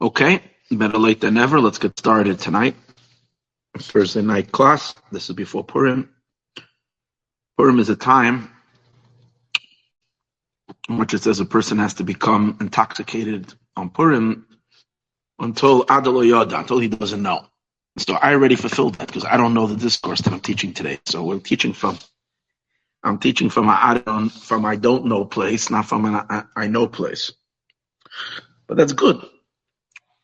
Okay, better late than never. Let's get started tonight. Thursday night class. This is before Purim. Purim is a time in which it says a person has to become intoxicated on Purim until Adalo Yoda, until he doesn't know. So I already fulfilled that because I don't know the discourse that I'm teaching today. So we're teaching from, I'm teaching from I don't, from I don't know place, not from an I, I know place. But that's good.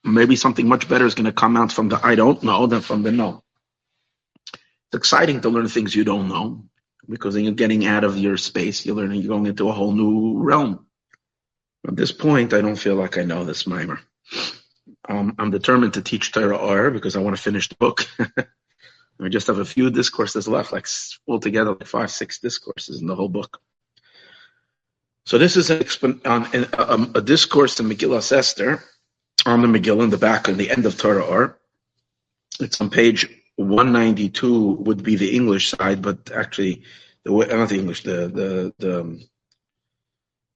Maybe something much better is going to come out from the I don't know than from the know. It's exciting to learn things you don't know because then you're getting out of your space. You're learning, you're going into a whole new realm. At this point, I don't feel like I know this maamar. Um, I'm determined to teach Torah Or because I want to finish the book. I just have a few discourses left, like altogether, like five, six discourses in the whole book. So this is an, um, a, a discourse in Megillah Esther on the Megillah in the back on the end of Torah Or. It's on page 192 would be the English side, but actually, the not the English, the the the, um,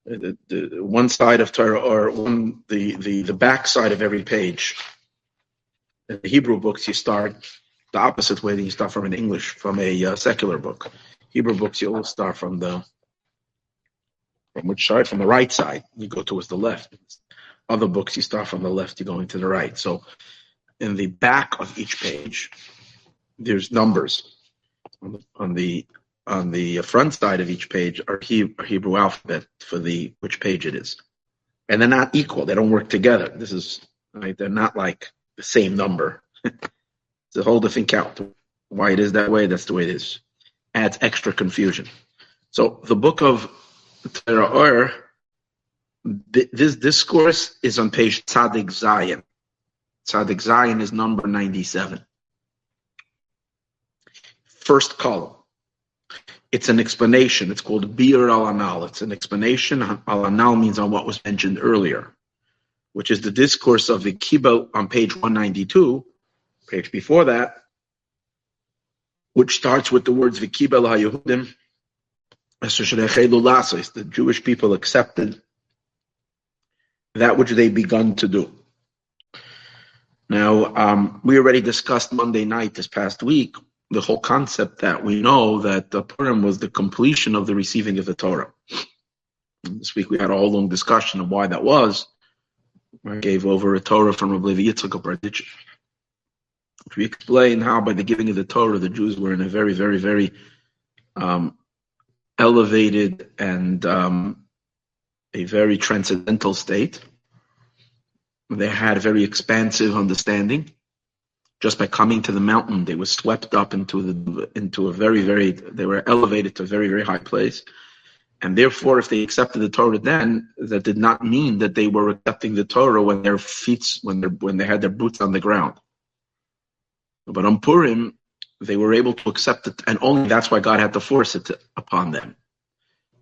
the, the one side of Torah or one the the the back side of every page. In the Hebrew books, you start the opposite way that you start from an English from a uh, secular book. Hebrew books, you always start from the from which side? From the right side. You go towards the left. Other books, you start from the left, you're going to the right. So in the back of each page, there's numbers. On the, on the on the front side of each page are Hebrew alphabet for the which page it is, and they're not equal. They don't work together. This is right. They're not like the same number. it's a whole different count. Why it is that way? That's the way it is. Adds extra confusion. So the book of Torah this discourse is on page Tzadik Zayin. Tzadik Zayin is number 97. First column. It's an explanation. It's called Biur al Anal. It's an explanation. Al Anal means on what was mentioned earlier, which is the discourse of the Kibbutz on page 192, page before that, which starts with the words Vikibel HaYehudim. The Jewish people accepted that which they begun to do. Now, um, we already discussed Monday night this past week the whole concept that we know that the Purim was the completion of the receiving of the Torah. This week we had a whole long discussion of why that was. I gave over a Torah from Rabbi Yitzchak of Berditch. We explain how by the giving of the Torah, the Jews were in a very, very, very um, elevated and um, a very transcendental state. They had a very expansive understanding. Just by coming to the mountain, they were swept up into the into a very, very they were elevated to a very, very high place. And therefore, if they accepted the Torah then, that did not mean that they were accepting the Torah when their feet, when they when they had their boots on the ground. But on Purim, they were able to accept it, and only that's why God had to force it to, upon them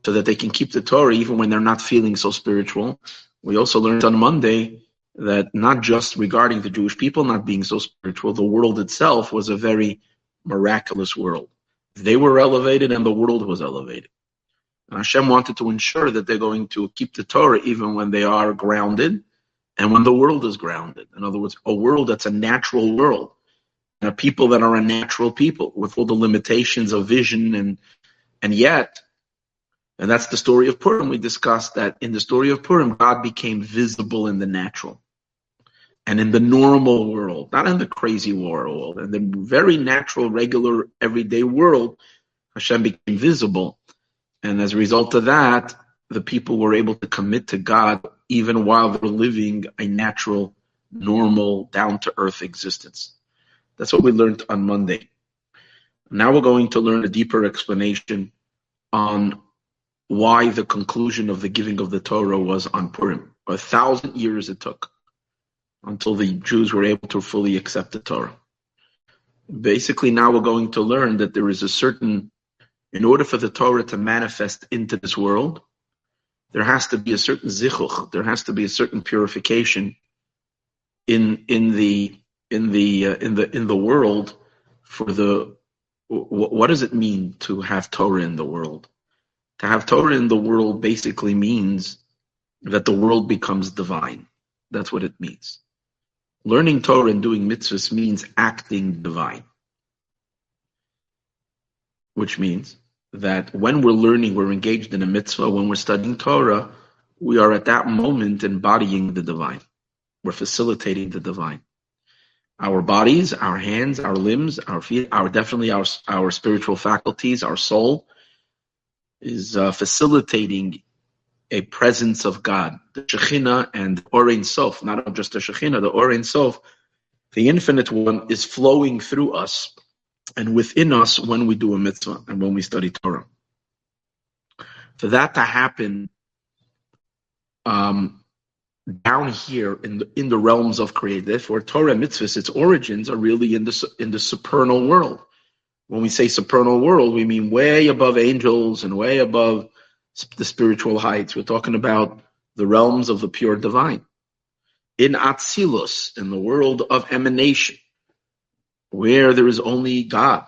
so that they can keep the Torah even when they're not feeling so spiritual. We also learned on Monday that not just regarding the Jewish people not being so spiritual, the world itself was a very miraculous world. They were elevated and the world was elevated. And Hashem wanted to ensure that they're going to keep the Torah even when they are grounded and when the world is grounded. In other words, a world that's a natural world. And people that are a natural people with all the limitations of vision and and yet and that's the story of Purim. We discussed that in the story of Purim, God became visible in the natural and in the normal world, not in the crazy world, in the very natural, regular, everyday world, Hashem became visible. And as a result of that, the people were able to commit to God even while they were living a natural, normal, down to earth existence. That's what we learned on Monday. Now we're going to learn a deeper explanation on why the conclusion of the giving of the Torah was on Purim. A thousand years it took until the Jews were able to fully accept the Torah. Basically, now we're going to learn that there is a certain, in order for the Torah to manifest into this world, there has to be a certain zichuch, there has to be a certain purification in in the in the uh, in the in the world for the what does it mean to have Torah in the world? To have Torah in the world basically means that the world becomes divine. That's what it means. learning Torah and doing mitzvahs means acting divine. Which means that when we're learning, we're engaged in a mitzvah, when we're studying Torah, we are at that moment embodying the divine. We're facilitating the divine. Our bodies, our hands, our limbs, our feet, our definitely our our spiritual faculties, our soul is uh, facilitating a presence of God. The Shekhinah and Or Ein Sof, not just the Shekhinah, the Or Ein Sof, the infinite one is flowing through us and within us when we do a mitzvah and when we study Torah. For that to happen, um, down here in the, in the realms of creation. Therefore, Torah mitzvahs, its origins are really in the in the supernal world. When we say supernal world, we mean way above angels and way above the spiritual heights. We're talking about the realms of the pure divine. In Atzilus, in the world of emanation, where there is only God.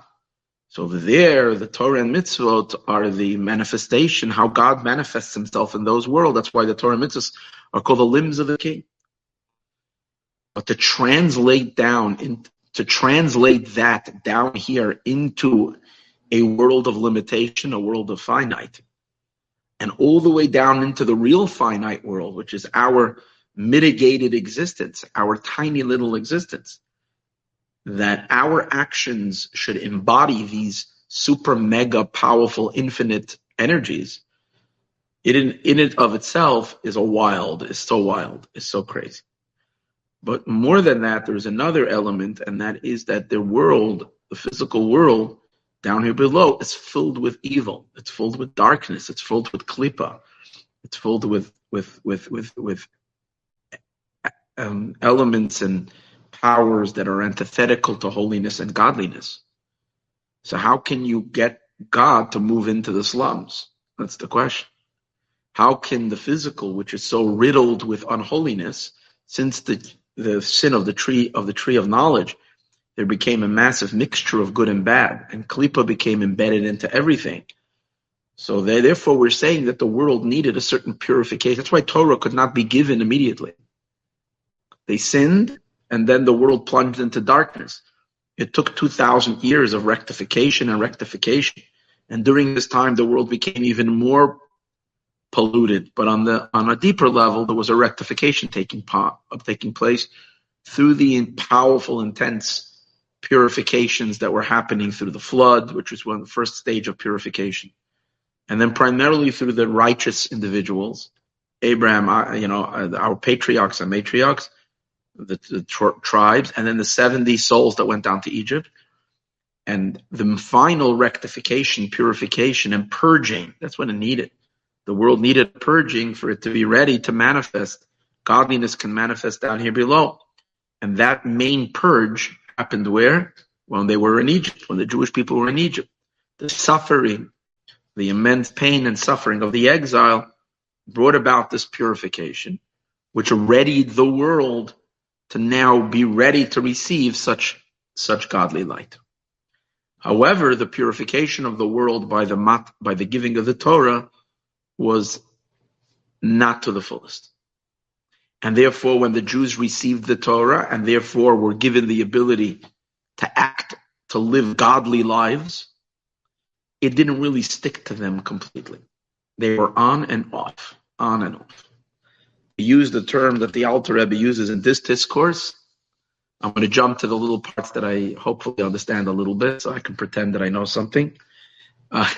So there, the Torah and mitzvot are the manifestation, how God manifests himself in those worlds. That's why the Torah and mitzvot are called the limbs of the king. But to translate down, in, to translate that down here into a world of limitation, a world of finite, and all the way down into the real finite world, which is our mitigated existence, our tiny little existence that our actions should embody these super mega powerful infinite energies it in, in it of itself is a wild is so wild is so crazy but more than that there's another element and that is that the world the physical world down here below is filled with evil it's filled with darkness it's filled with klipa it's filled with with with with with um, elements and powers that are antithetical to holiness and godliness. So how can you get God to move into the slums? That's the question. How can the physical, which is so riddled with unholiness, since the the sin of the tree of the tree of knowledge, there became a massive mixture of good and bad, and klipa became embedded into everything. So they, therefore, we're saying that the world needed a certain purification. That's why Torah could not be given immediately. They sinned, and then the world plunged into darkness. It took 2,000 years of rectification and rectification. And during this time, the world became even more polluted. But on the on a deeper level, there was a rectification taking part, taking place through the powerful, intense purifications that were happening through the flood, which was one the first stage of purification, and then primarily through the righteous individuals, Abraham, uh, you know, uh, our patriarchs and matriarchs, the, the tribes, and then the 70 souls that went down to Egypt. And the final rectification, purification, and purging, that's what it needed. The world needed purging for it to be ready to manifest. Godliness can manifest down here below. And that main purge happened where? When they were in Egypt, when the Jewish people were in Egypt. The suffering, the immense pain and suffering of the exile brought about this purification, which readied the world to now be ready to receive such such godly light. However, the purification of the world by the mat, by the giving of the Torah was not to the fullest. And therefore, when the Jews received the Torah and therefore were given the ability to act, to live godly lives, it didn't really stick to them completely. They were on and off, on and off use the term that the Alter Rebbe uses in this discourse. I'm going to jump to the little parts that I hopefully understand a little bit so I can pretend that I know something. Uh,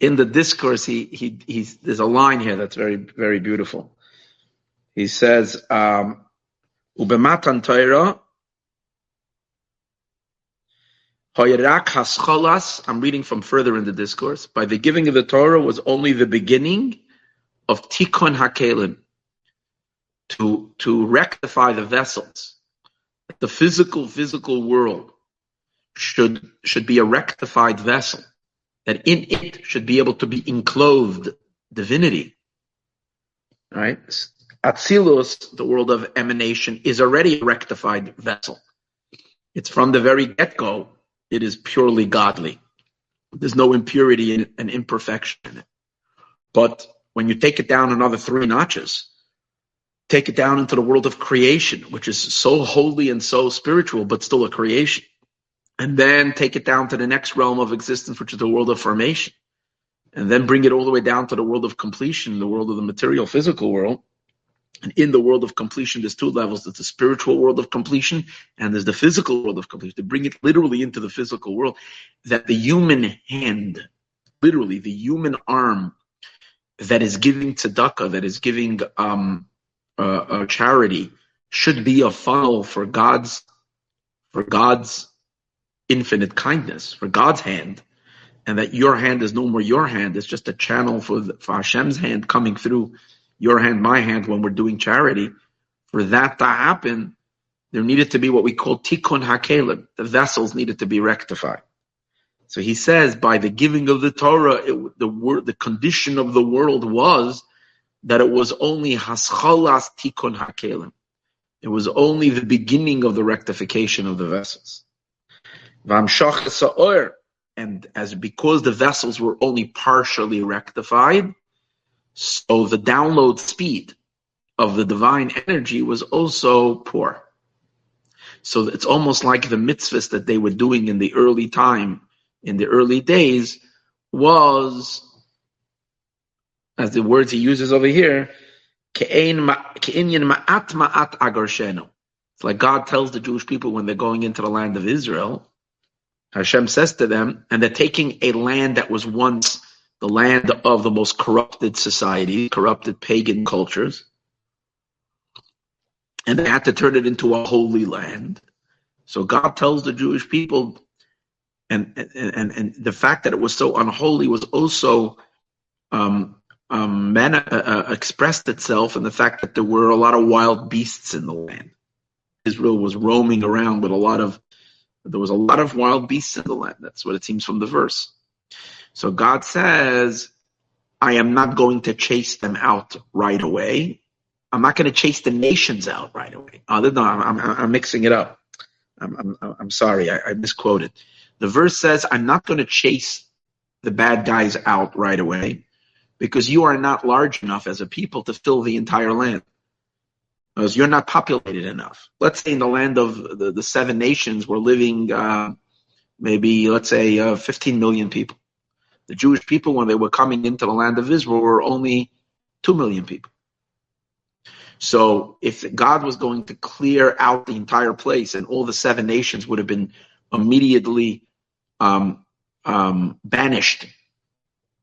in the discourse, he, he, he's, there's a line here that's very, very beautiful. He says, um, Ubematan Torah, I'm reading from further in the discourse. By the giving of the Torah was only the beginning of tikkun hakelim, to to rectify the vessels. The physical physical world should should be a rectified vessel. That in it should be able to be enclosed divinity. Right? Atzilus, the world of emanation, is already a rectified vessel. It's from the very get-go, it is purely godly. There's no impurity and imperfection in it. But when you take it down another three notches, take it down into the world of creation, which is so holy and so spiritual, but still a creation. And then take it down to the next realm of existence, which is the world of formation. And then bring it all the way down to the world of completion, the world of the material, physical world. And in the world of completion, there's two levels. There's the spiritual world of completion and there's the physical world of completion. To bring it literally into the physical world, that the human hand, literally the human arm that is giving tzedakah, that is giving um, uh, charity, should be a funnel for God's for God's infinite kindness, for God's hand, and that your hand is no more your hand; it's just a channel for, the, for Hashem's hand coming through your hand, my hand when we're doing charity. For that to happen, there needed to be what we call tikkun hakelim. The vessels needed to be rectified. So he says, by the giving of the Torah, it, the word, the condition of the world was that it was only haschalas tikkun hakelim. It was only the beginning of the rectification of the vessels. And as because the vessels were only partially rectified, so the download speed of the divine energy was also poor. So it's almost like the mitzvahs that they were doing in the early time in the early days was, as the words he uses over here, it's like God tells the Jewish people when they're going into the land of Israel, Hashem says to them, and they're taking a land that was once the land of the most corrupted society, corrupted pagan cultures, and they had to turn it into a holy land. So God tells the Jewish people, and and and the fact that it was so unholy was also um, um, man, uh, uh, expressed itself in the fact that there were a lot of wild beasts in the land. Israel was roaming around with a lot of there was a lot of wild beasts in the land. That's what it seems from the verse. So God says, I am not going to chase them out right away. I'm not going to chase the nations out right away. Oh, no, I'm, I'm, I'm mixing it up. I'm, I'm, I'm sorry, I, I misquoted. The verse says, I'm not going to chase the bad guys out right away because you are not large enough as a people to fill the entire land. Because you're not populated enough. Let's say in the land of the, the seven nations, we're living uh, maybe, let's say, uh, 15 million people. The Jewish people, when they were coming into the land of Israel, were only 2 million people. So if God was going to clear out the entire place and all the seven nations would have been immediately um, um, banished.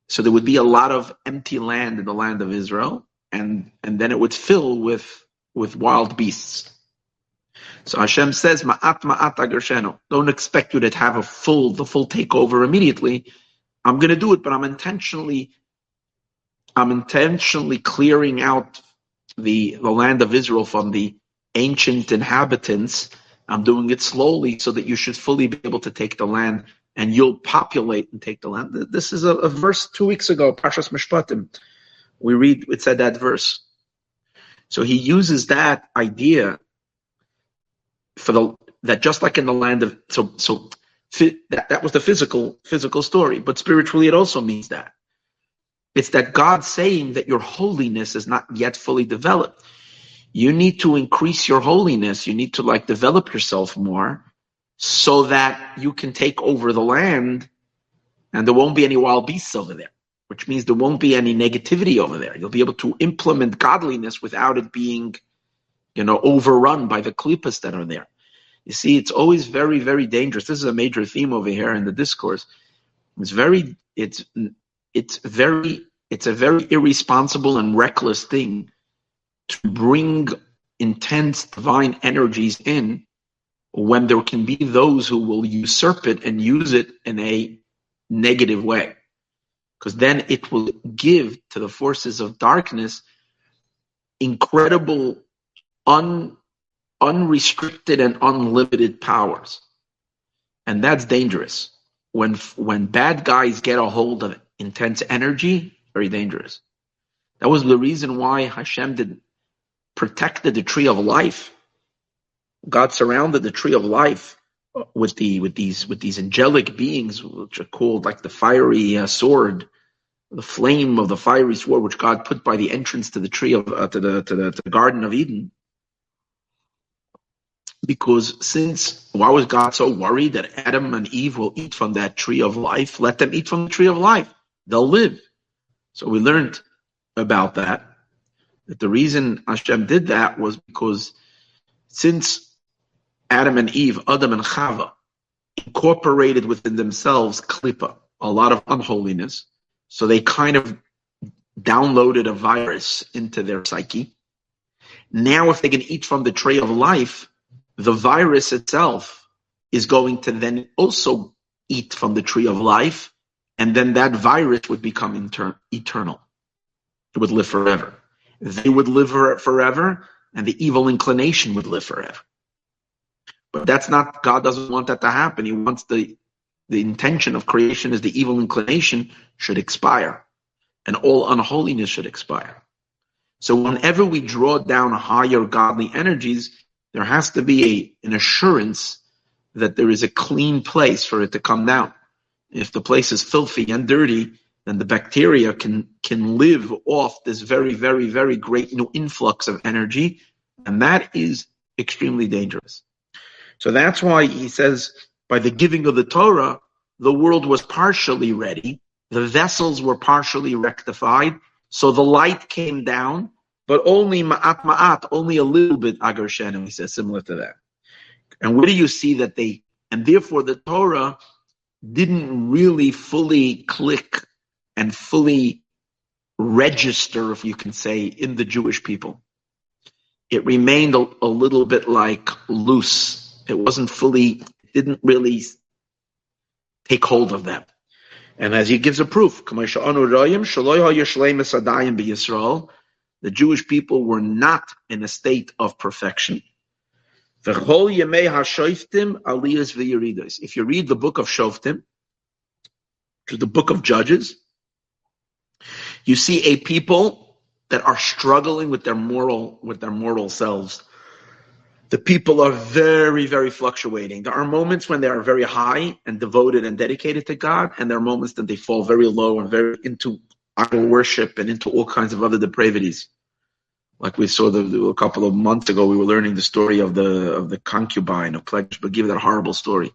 So there would be a lot of empty land in the land of Israel, and and then it would fill with with wild beasts. So Hashem says, "Ma'at ma'at agershenu." Don't expect you to have a full the full takeover immediately. I'm going to do it, but I'm intentionally I'm intentionally clearing out the the land of Israel from the ancient inhabitants I'm doing it slowly so that you should fully be able to take the land and you'll populate and take the land. This is a, a verse two weeks ago, Parshas Mishpatim. We read, it said that verse. So he uses that idea for the, that just like in the land of, so, so that, that was the physical, physical story, but spiritually it also means that. It's that God saying that your holiness is not yet fully developed you need to increase your holiness. You need to like develop yourself more so that you can take over the land and there won't be any wild beasts over there, which means there won't be any negativity over there. You'll be able to implement godliness without it being, you know, overrun by the klippas that are there. You see, it's always very, very dangerous. This is a major theme over here in the discourse. It's very, it's, it's very, it's a very irresponsible and reckless thing to bring intense divine energies in when there can be those who will usurp it and use it in a negative way. Because then it will give to the forces of darkness incredible, un, unrestricted, and unlimited powers. And that's dangerous. When, when bad guys get a hold of intense energy, very dangerous. That was the reason why Hashem did protected the tree of life. God surrounded the tree of life with the with these with these angelic beings, which are called like the fiery uh, sword, the flame of the fiery sword which God put by the entrance to the tree of uh, to, the, to the to the Garden of Eden. Because since why was God so worried that Adam and Eve will eat from that tree of life? Let them eat from the tree of life; they'll live. So we learned about that. That the reason Hashem did that was because since Adam and Eve, Adam and Chava, incorporated within themselves klipa, a lot of unholiness, so they kind of downloaded a virus into their psyche. Now, if they can eat from the tree of life, the virus itself is going to then also eat from the tree of life, and then that virus would become inter- eternal. It would live forever. They would live forever, and the evil inclination would live forever. But that's not, God doesn't want that to happen. He wants the the intention of creation is the evil inclination should expire and all unholiness should expire. So whenever we draw down higher godly energies, there has to be a, an assurance that there is a clean place for it to come down. If the place is filthy and dirty, then the bacteria can, can live off this very, very, very great new influx of energy. And that is extremely dangerous. So that's why he says by the giving of the Torah, the world was partially ready. The vessels were partially rectified. So the light came down, but only ma'at ma'at, only a little bit agar he says, similar to that. And where do you see that they, and therefore the Torah didn't really fully click and fully register, if you can say, in the Jewish people. It remained a, a little bit like loose it wasn't fully, didn't really take hold of them. And as he gives a proof, the Jewish people were not in a state of perfection. If you read the book of Shoftim, to the book of Judges, you see a people that are struggling with their moral, with their mortal selves the people are very, very fluctuating. There are moments when they are very high and devoted and dedicated to God, and there are moments that they fall very low and very into idol worship and into all kinds of other depravities. Like we saw the, a couple of months ago, we were learning the story of the of the concubine of Pilegesh b'Givah horrible story.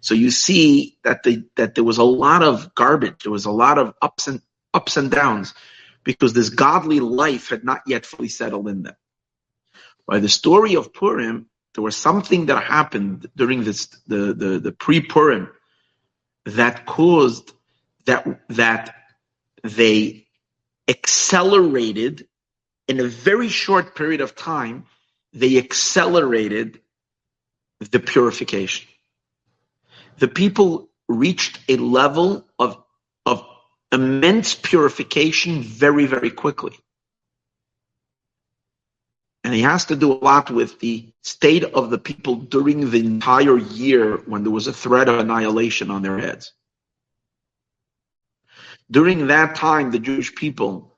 So you see that the that there was a lot of garbage, there was a lot of ups and ups and downs, because this godly life had not yet fully settled in them. By the story of Purim, there was something that happened during this the the, the pre Purim that caused that that they accelerated in a very short period of time. They accelerated the purification. The people reached a level of of immense purification very very quickly. And he has to do a lot with the state of the people during the entire year when there was a threat of annihilation on their heads. During that time, the Jewish people,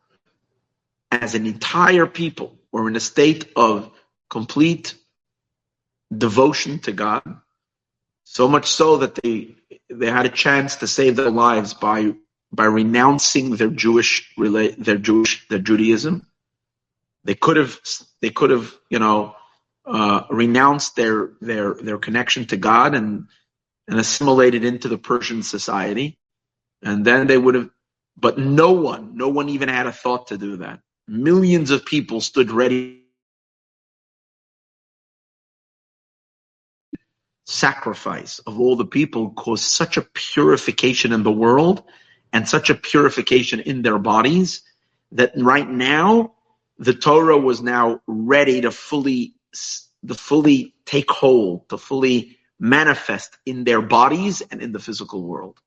as an entire people, were in a state of complete devotion to God, so much so that they they had a chance to save their lives by by renouncing their Jewish their Jewish their Judaism they could have, they could have, you know, uh, renounced their their their connection to God and and assimilated into the Persian society, and then they would have. But no one, no one even had a thought to do that. Millions of people stood ready. Sacrifice of all the people caused such a purification in the world and such a purification in their bodies that right now the Torah was now ready to fully, to fully take hold, to fully manifest in their bodies and in the physical world.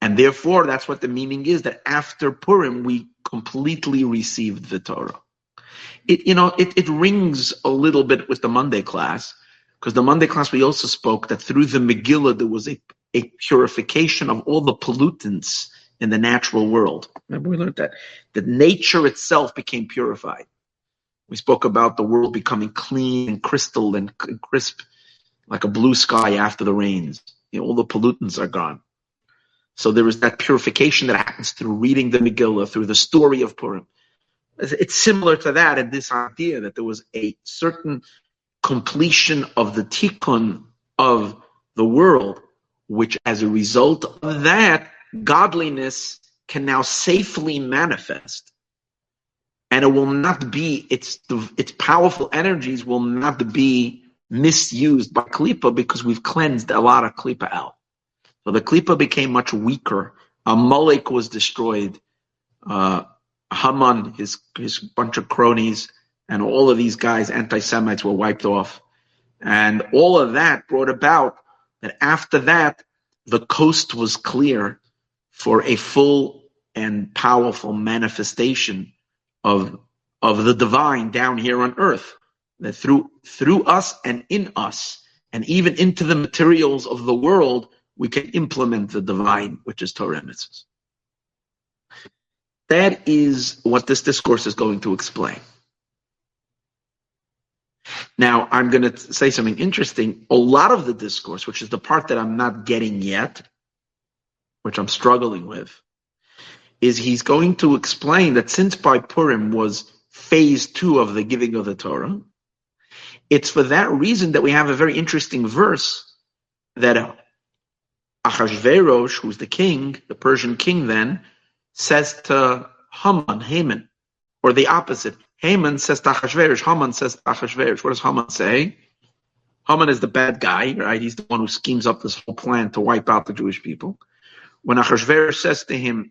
And therefore, that's what the meaning is that after Purim, we completely received the Torah. It, you know, it, it rings a little bit with the Monday class, because the Monday class we also spoke that through the Megillah there was a, a purification of all the pollutants in the natural world. Remember we learned that? The nature itself became purified. We spoke about the world becoming clean and crystal and crisp, like a blue sky after the rains. You know, all the pollutants are gone. So there is that purification that happens through reading the Megillah, through the story of Purim. It's similar to that in this idea that there was a certain completion of the tikkun of the world, which as a result of that, godliness can now safely manifest. And it will not be, its, its powerful energies will not be misused by klipa because we've cleansed a lot of klipa out. So the klipa became much weaker. A Amalek was destroyed. Uh, Haman, his, his bunch of cronies, and all of these guys, anti-Semites, were wiped off. And all of that brought about that after that, the coast was clear for a full and powerful manifestation of, of the divine down here on earth. That through, through us and in us, and even into the materials of the world, we can implement the divine, which is Torah mitzvahs. That is what this discourse is going to explain. Now, I'm going to say something interesting. A lot of the discourse, which is the part that I'm not getting yet, which I'm struggling with, is he's going to explain that since by Purim was phase two of the giving of the Torah, it's for that reason that we have a very interesting verse that Achashverosh, who's the king, the Persian king then, says to Haman, Haman, or the opposite. Haman says to Achashverosh, Haman says to Achashverosh. What does Haman say? Haman is the bad guy, right? He's the one who schemes up this whole plan to wipe out the Jewish people. When Achashverosh says to him,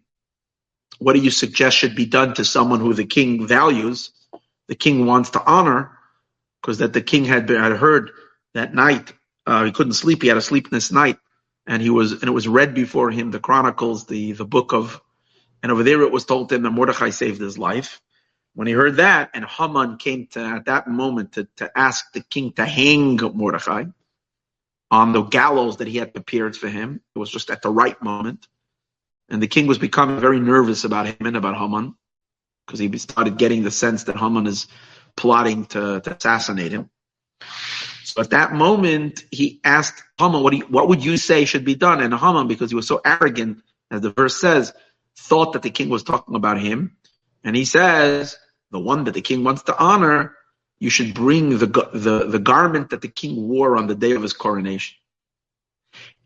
what do you suggest should be done to someone who the king values, the king wants to honor, because that the king had, had heard that night, uh, he couldn't sleep, he had a sleepless night, and he was, and it was read before him, the Chronicles, the, the book of and over there it was told him that Mordechai saved his life. When he heard that, and Haman came to at that moment to, to ask the king to hang Mordechai on the gallows that he had prepared for him, it was just at the right moment. And the king was becoming very nervous about him and about Haman, because he started getting the sense that Haman is plotting to, to assassinate him. So at that moment, he asked Haman, what, you, what would you say should be done? And Haman, because he was so arrogant, as the verse says, thought that the king was talking about him. And he says, the one that the king wants to honor, you should bring the, the, the garment that the king wore on the day of his coronation.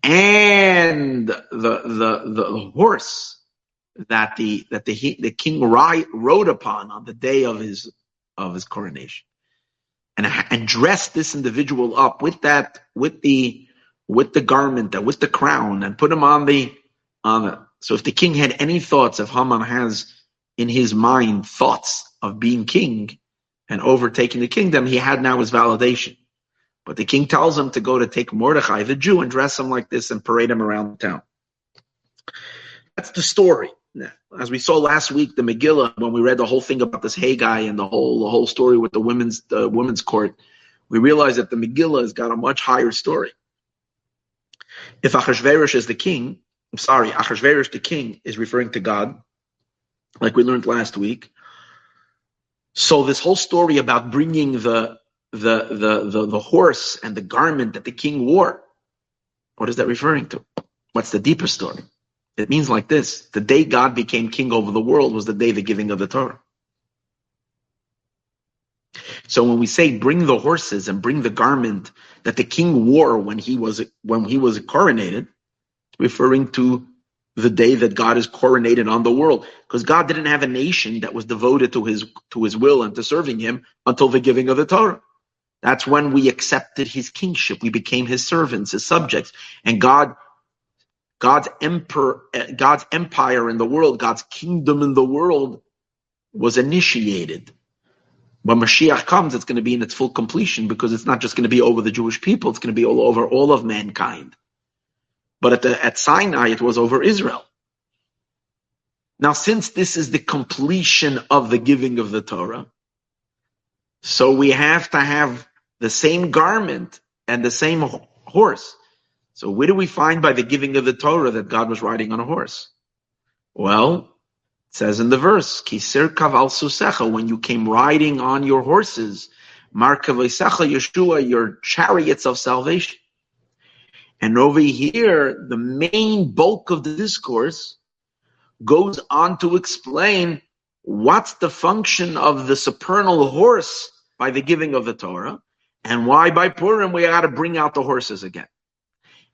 And the, the, the, horse that the, that the, the king rode upon on the day of his, of his coronation. And, and dress this individual up with that, with the, with the garment that with the crown and put him on the, on the, so if the king had any thoughts, if Haman has in his mind thoughts of being king and overtaking the kingdom, he had now his validation. But the king tells him to go to take Mordechai, the Jew, and dress him like this and parade him around town. That's the story. As we saw last week, the Megillah, when we read the whole thing about this Hegai and the whole the whole story with the women's the women's court, we realize that the Megillah has got a much higher story. If Achashverosh is the king, I'm sorry, Achashverosh the king is referring to God, like we learned last week. So this whole story about bringing the the the the, the horse and the garment that the king wore, what is that referring to? What's the deeper story? It means like this: the day God became king over the world was the day the giving of the Torah. So when we say bring the horses and bring the garment that the king wore when he was when he was coronated, referring to the day that God is coronated on the world. Because God didn't have a nation that was devoted to his to his will and to serving him until the giving of the Torah. That's when we accepted his kingship. We became his servants, his subjects. And God God's emperor God's empire in the world, God's kingdom in the world was initiated. When Mashiach comes, it's going to be in its full completion because it's not just going to be over the Jewish people, it's going to be all over all of mankind. But at, the, at Sinai, it was over Israel. Now, since this is the completion of the giving of the Torah, so we have to have the same garment and the same horse. So where do we find by the giving of the Torah that God was riding on a horse? Well, it says in the verse, Ki sirkav al susecha, when you came riding on your horses, Markavaisecha Yeshua, your chariots of salvation. And over here, the main bulk of the discourse goes on to explain what's the function of the supernal horse by the giving of the Torah, and why by Purim we got to bring out the horses again.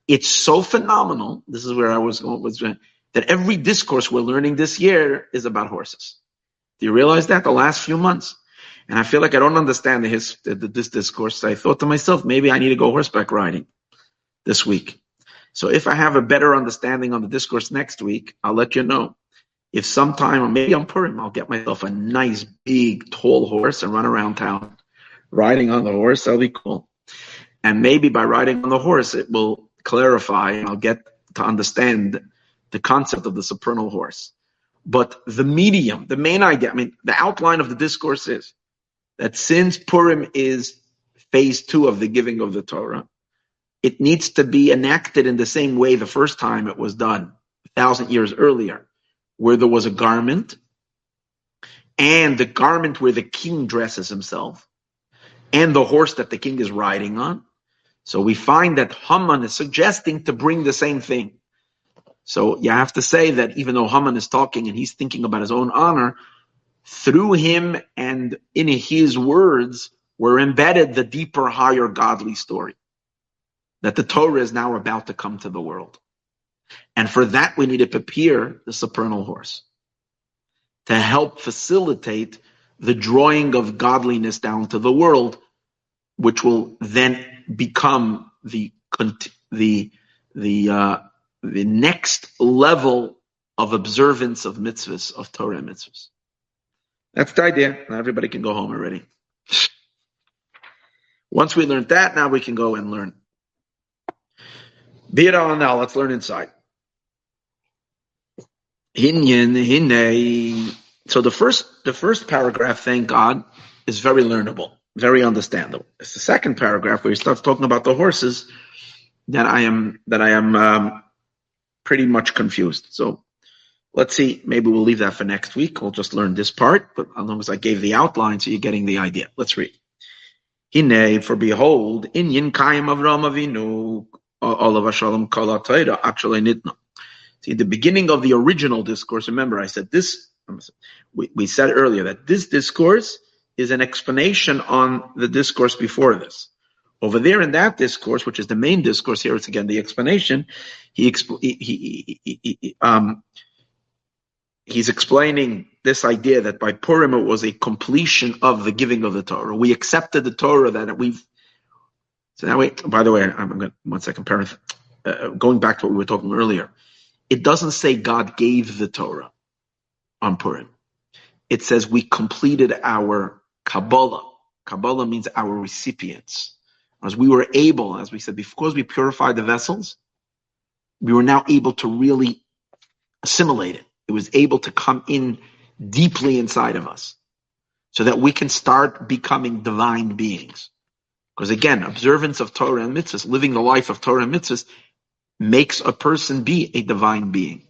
It's so phenomenal. This is where I was going. Was that every discourse we're learning this year is about horses. Do you realize that the last few months? And I feel like I don't understand the the, this discourse. I thought to myself, maybe I need to go horseback riding this week. So if I have a better understanding on the discourse next week, I'll let you know. If sometime, or maybe on Purim, I'll get myself a nice, big, tall horse and run around town riding on the horse. That'll be cool. And maybe by riding on the horse, it will clarify and I'll get to understand the concept of the supernal horse. But the medium, the main idea, I mean, the outline of the discourse is that since Purim is phase two of the giving of the Torah, it needs to be enacted in the same way the first time it was done, a thousand years earlier, where there was a garment, and the garment where the king dresses himself, and the horse that the king is riding on. So we find that Haman is suggesting to bring the same thing. So you have to say that even though Haman is talking and he's thinking about his own honor, through him and in his words were embedded the deeper, higher godly story that the Torah is now about to come to the world. And for that, we need to prepare the supernal horse to help facilitate the drawing of godliness down to the world, which will then become the the the uh, the next level of observance of mitzvahs of Torah mitzvahs. That's the idea. Now everybody can go home already. Once we learned that, now we can go and learn. Bira now, let's learn inside. Hinyan, hinne. So the first, the first paragraph, thank God, is very learnable, very understandable. It's the second paragraph where he starts talking about the horses that I am, that I am um, pretty much confused. So Let's see. Maybe we'll leave that for next week. We'll just learn this part, but as long as I gave the outline, so you're getting the idea. Let's read. Hine, for behold, in Yin Kayim Avram Avinu, Olav Shalom Kol actually nitna. See, the beginning of the original discourse, remember I said this, we, we said earlier that this discourse is an explanation on the discourse before this. Over there in that discourse, which is the main discourse here, it's again the explanation. He, he, he, he, he um, he's explaining this idea that by Purim it was a completion of the giving of the Torah. We accepted the Torah that we've. So now. By the way, I'm going one second. Parent, uh, going back to what we were talking earlier, it doesn't say God gave the Torah on Purim. It says we completed our Kabbalah. Kabbalah means our recipients. As we were able, as we said, because we purified the vessels, we were now able to really assimilate it it was able to come in deeply inside of us so that we can start becoming divine beings. Because again, observance of Torah and mitzvahs, living the life of Torah and mitzvahs, makes a person be a divine being.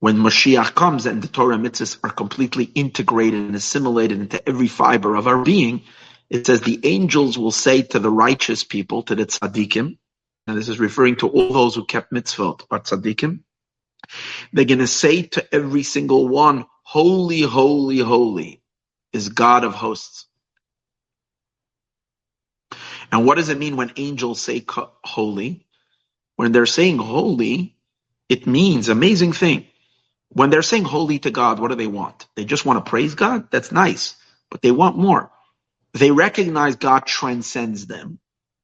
When Mashiach comes and the Torah and mitzvahs are completely integrated and assimilated into every fiber of our being, it says the angels will say to the righteous people, to the tzaddikim, and this is referring to all those who kept mitzvot, are tzaddikim, they're going to say to every single one, Holy, holy, holy is God of hosts. And what does it mean when angels say holy? When they're saying holy, it means amazing thing. When they're saying holy to God, what do they want? They just want to praise God? That's nice, but they want more. They recognize God transcends them.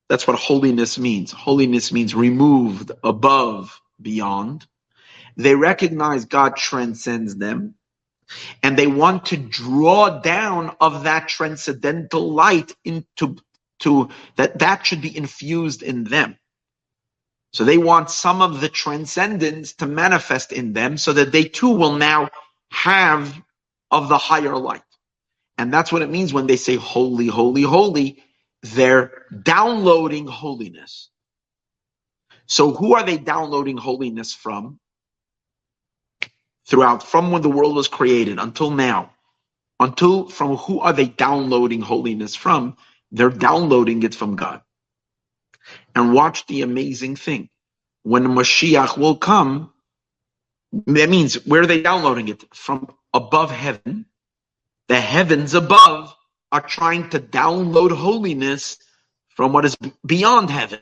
That's what holiness means. Holiness means removed, above, beyond. They recognize God transcends them and they want to draw down of that transcendental light into to that that should be infused in them. So they want some of the transcendence to manifest in them so that they too will now have of the higher light. And that's what it means when they say holy, holy, holy. They're downloading holiness. So who are they downloading holiness from? throughout from when the world was created until now. Until from who are they downloading holiness from? They're downloading it from God. And watch the amazing thing. When Mashiach will come, that means where are they downloading it? From above heaven. The heavens above are trying to download holiness from what is beyond heaven.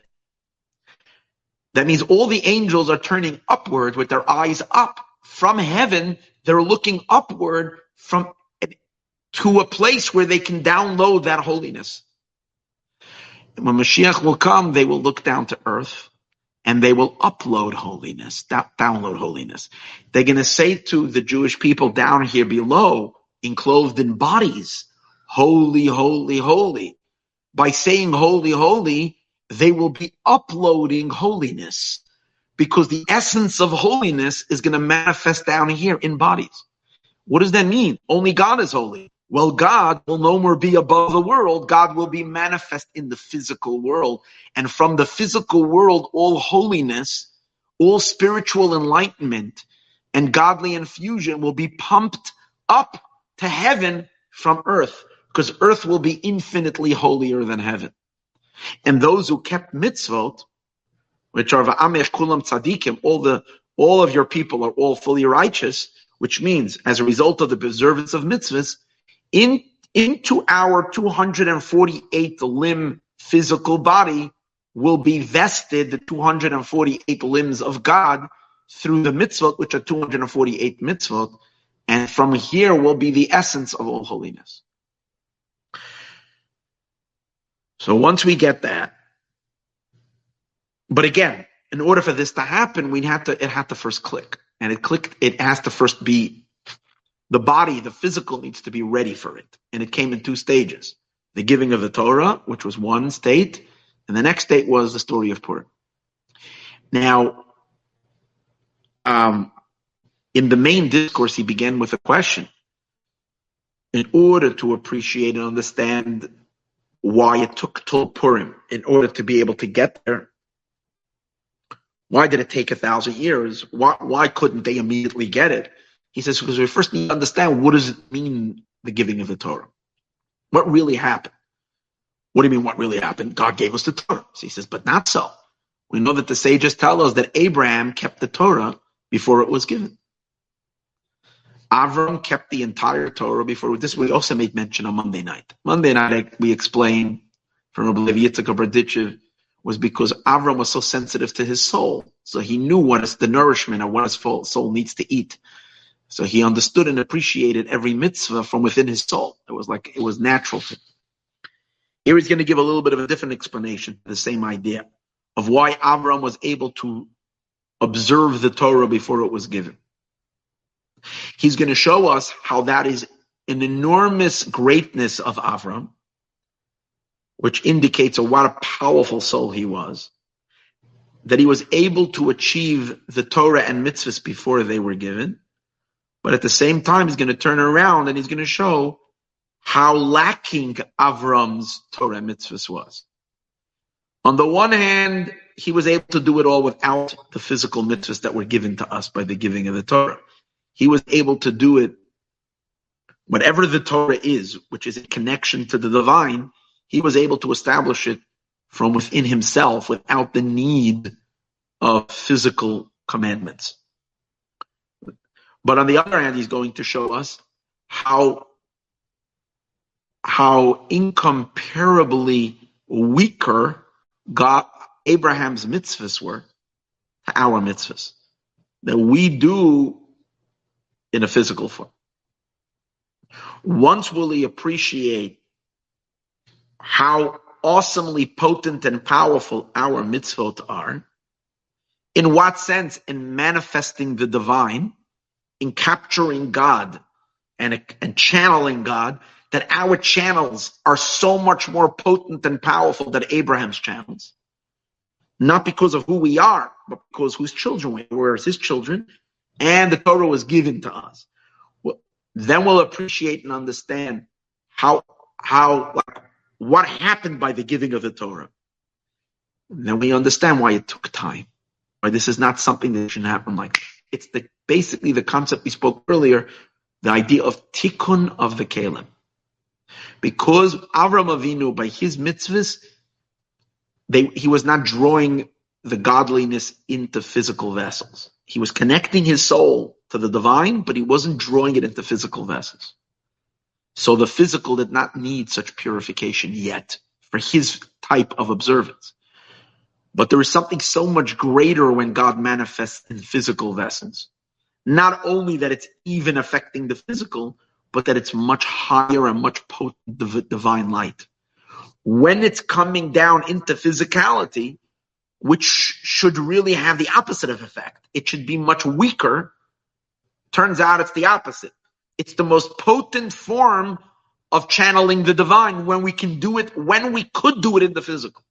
That means all the angels are turning upward with their eyes up from heaven. They're looking upward from to a place where they can download that holiness. When Mashiach will come, they will look down to earth and they will upload holiness, download holiness. They're going to say to the Jewish people down here below, enclosed in bodies, holy, holy, holy. By saying holy, holy, they will be uploading holiness because the essence of holiness is going to manifest down here in bodies. What does that mean? Only God is holy. Well, God will no more be above the world. God will be manifest in the physical world. And from the physical world, all holiness, all spiritual enlightenment, and godly infusion will be pumped up to heaven from earth, because earth will be infinitely holier than heaven. And those who kept mitzvot, which are va'amesh kulam tzadikim, all the all of your people are all fully righteous, which means as a result of the observance of mitzvahs, in, into our 248 limb physical body will be vested the 248 limbs of God through the mitzvot, which are 248 mitzvot, and from here will be the essence of all holiness. So once we get that, but again, in order for this to happen, we had to it had to first click, and it clicked. It has to first be the body, the physical needs to be ready for it. And it came in two stages. The giving of the Torah, which was one state, and the next state was the story of Purim. Now, um, in the main discourse, he began with a question. In order to appreciate and understand why it took till Purim, in order to be able to get there, why did it take a thousand years? Why, why couldn't they immediately get it? He says, because we first need to understand what does it mean, the giving of the Torah? What really happened? What do you mean what really happened? God gave us the Torah. So he says, but not so. We know that the sages tell us that Abraham kept the Torah before it was given. Avram kept the entire Torah before this. We also made mention on Monday night. Monday night we explained from Rabbi Yitzchak was because Avram was so sensitive to his soul, so he knew what is the nourishment and what his soul needs to eat. So he understood and appreciated every mitzvah from within his soul. It was like it was natural to him. Here he's going to give a little bit of a different explanation, the same idea of why Avram was able to observe the Torah before it was given. He's going to show us how that is an enormous greatness of Avram, which indicates what a powerful soul he was, that he was able to achieve the Torah and mitzvahs before they were given, but at the same time, he's going to turn around and he's going to show how lacking Avram's Torah mitzvahs was. On the one hand, he was able to do it all without the physical mitzvahs that were given to us by the giving of the Torah. He was able to do it, whatever the Torah is, which is a connection to the divine, he was able to establish it from within himself without the need of physical commandments. But on the other hand, he's going to show us how, how incomparably weaker God, Abraham's mitzvahs were to our mitzvahs that we do in a physical form. Once will he appreciate how awesomely potent and powerful our mitzvot are, in what sense? In manifesting the divine, in capturing God and, and channeling God that our channels are so much more potent and powerful than Abraham's channels. Not because of who we are, but because whose children we are, as his children, and the Torah was given to us. Well, then we'll appreciate and understand how how like, what happened by the giving of the Torah. And then we understand why it took time. Why this is not something that should happen like it's the basically the concept we spoke earlier, the idea of tikkun of the kalim. Because Avram Avinu, by his mitzvahs, they, he was not drawing the godliness into physical vessels. He was connecting his soul to the divine, but he wasn't drawing it into physical vessels. So the physical did not need such purification yet for his type of observance. But there is something so much greater when God manifests in physical vessels. Not only that it's even affecting the physical, but that it's much higher and much potent divine light. When it's coming down into physicality, which should really have the opposite of effect, it should be much weaker. Turns out it's the opposite. It's the most potent form of channeling the divine when we can do it, when we could do it in the physical.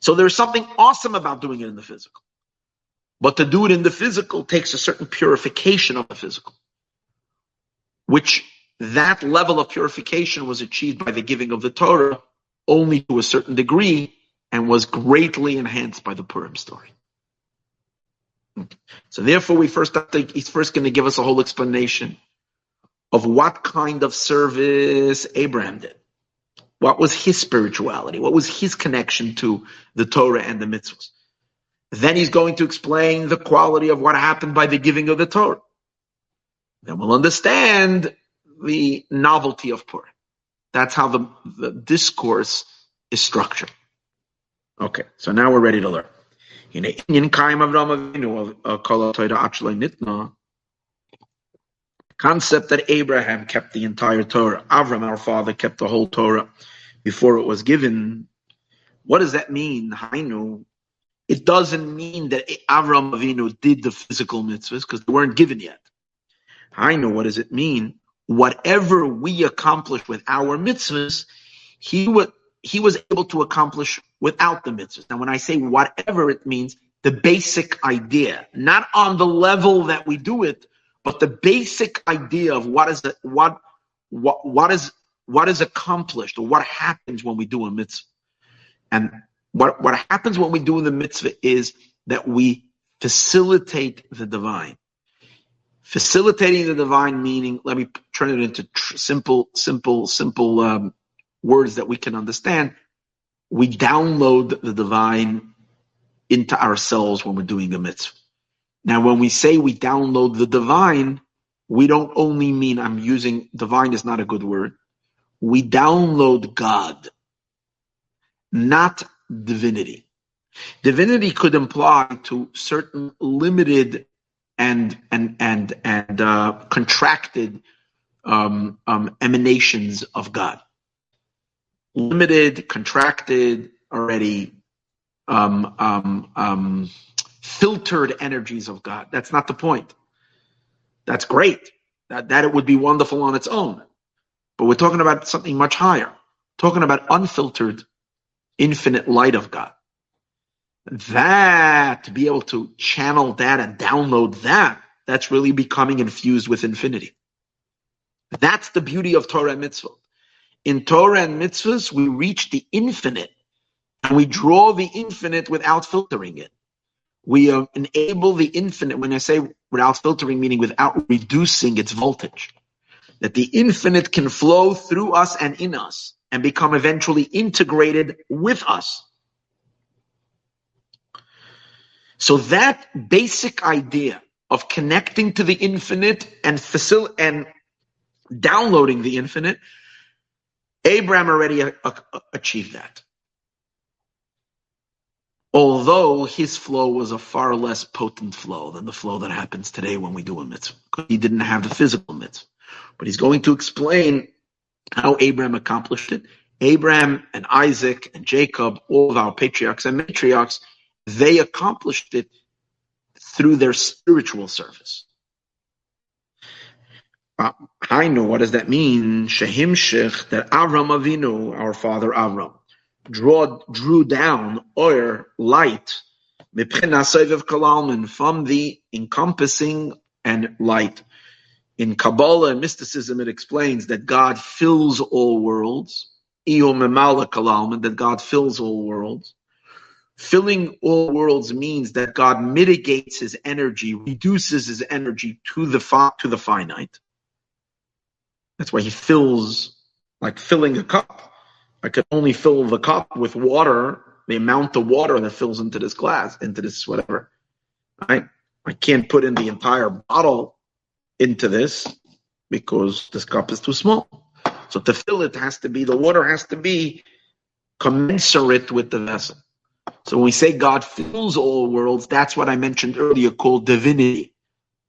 So there's something awesome about doing it in the physical. But to do it in the physical takes a certain purification of the physical, which that level of purification was achieved by the giving of the Torah only to a certain degree and was greatly enhanced by the Purim story. So therefore, we first have to, he's first going to give us a whole explanation of what kind of service Abraham did. What was his spirituality? What was his connection to the Torah and the mitzvahs? Then he's going to explain the quality of what happened by the giving of the Torah. Then we'll understand the novelty of Purim. That's how the, the discourse is structured. Okay, so now we're ready to learn. Concept that Abraham kept the entire Torah. Avram, our father, kept the whole Torah before it was given. What does that mean? Hainu. It doesn't mean that Avram Avinu did the physical mitzvahs because they weren't given yet. Hainu, what does it mean? Whatever we accomplish with our mitzvahs, he would he was able to accomplish without the mitzvahs. Now, when I say whatever, it means the basic idea, not on the level that we do it, but the basic idea of what is the, what what what is what is accomplished or what happens when we do a mitzvah. And what what happens when we do the mitzvah is that we facilitate the divine. Facilitating the divine meaning, let me turn it into tr- simple, simple, simple um, words that we can understand, we download the divine into ourselves when we're doing a mitzvah. Now, when we say we download the divine, we don't only mean I'm using divine is not a good word. We download God, not divinity. Divinity could imply to certain limited and and and and uh, contracted um, um, emanations of God limited, contracted, already um, um, um, filtered energies of God. That's not the point. That's great. That, that it would be wonderful on its own. But we're talking about something much higher. Talking about unfiltered, infinite light of God. That, to be able to channel that and download that, that's really becoming infused with infinity. That's the beauty of Torah and Mitzvah. In Torah and mitzvahs, we reach the infinite and we draw the infinite without filtering it. We uh, enable the infinite, when I say without filtering, meaning without reducing its voltage, that the infinite can flow through us and in us and become eventually integrated with us. So that basic idea of connecting to the infinite and facil- and downloading the infinite Abraham already a- a- achieved that. Although his flow was a far less potent flow than the flow that happens today when we do a mitzvah. He didn't have the physical mitzvah. But he's going to explain how Abraham accomplished it. Abraham and Isaac and Jacob, all of our patriarchs and matriarchs, they accomplished it through their spiritual service. I know what does that mean? Shehimshich, that Avram Avinu, our father Avram, drew, drew down oil, light, from the encompassing and light. In Kabbalah and mysticism, it explains that God fills all worlds. That God fills all worlds. Filling all worlds means that God mitigates his energy, reduces his energy to the, to the finite. That's why he fills, like filling a cup. I could only fill the cup with water, the amount of water that fills into this glass, into this whatever. Right? I can't put in the entire bottle into this because this cup is too small. So to fill it has to be, the water has to be commensurate with the vessel. So when we say God fills all worlds, that's what I mentioned earlier called divinity.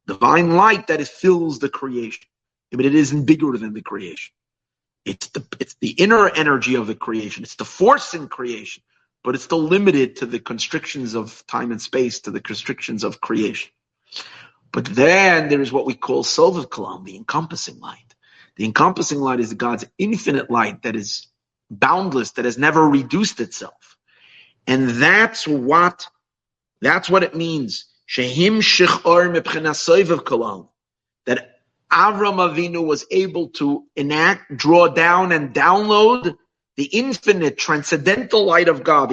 Divine light that it fills the creation. But it isn't bigger than the creation. It's the it's the inner energy of the creation. It's the force in creation, but it's still limited to the constrictions of time and space, to the constrictions of creation. But then there is what we call Sovev Kalam, the encompassing light. The encompassing light is God's infinite light that is boundless, that has never reduced itself. And that's what that's what it means. Shehimshich Or Sovev Kalam. Avram Avinu was able to enact, draw down, and download the infinite transcendental light of God.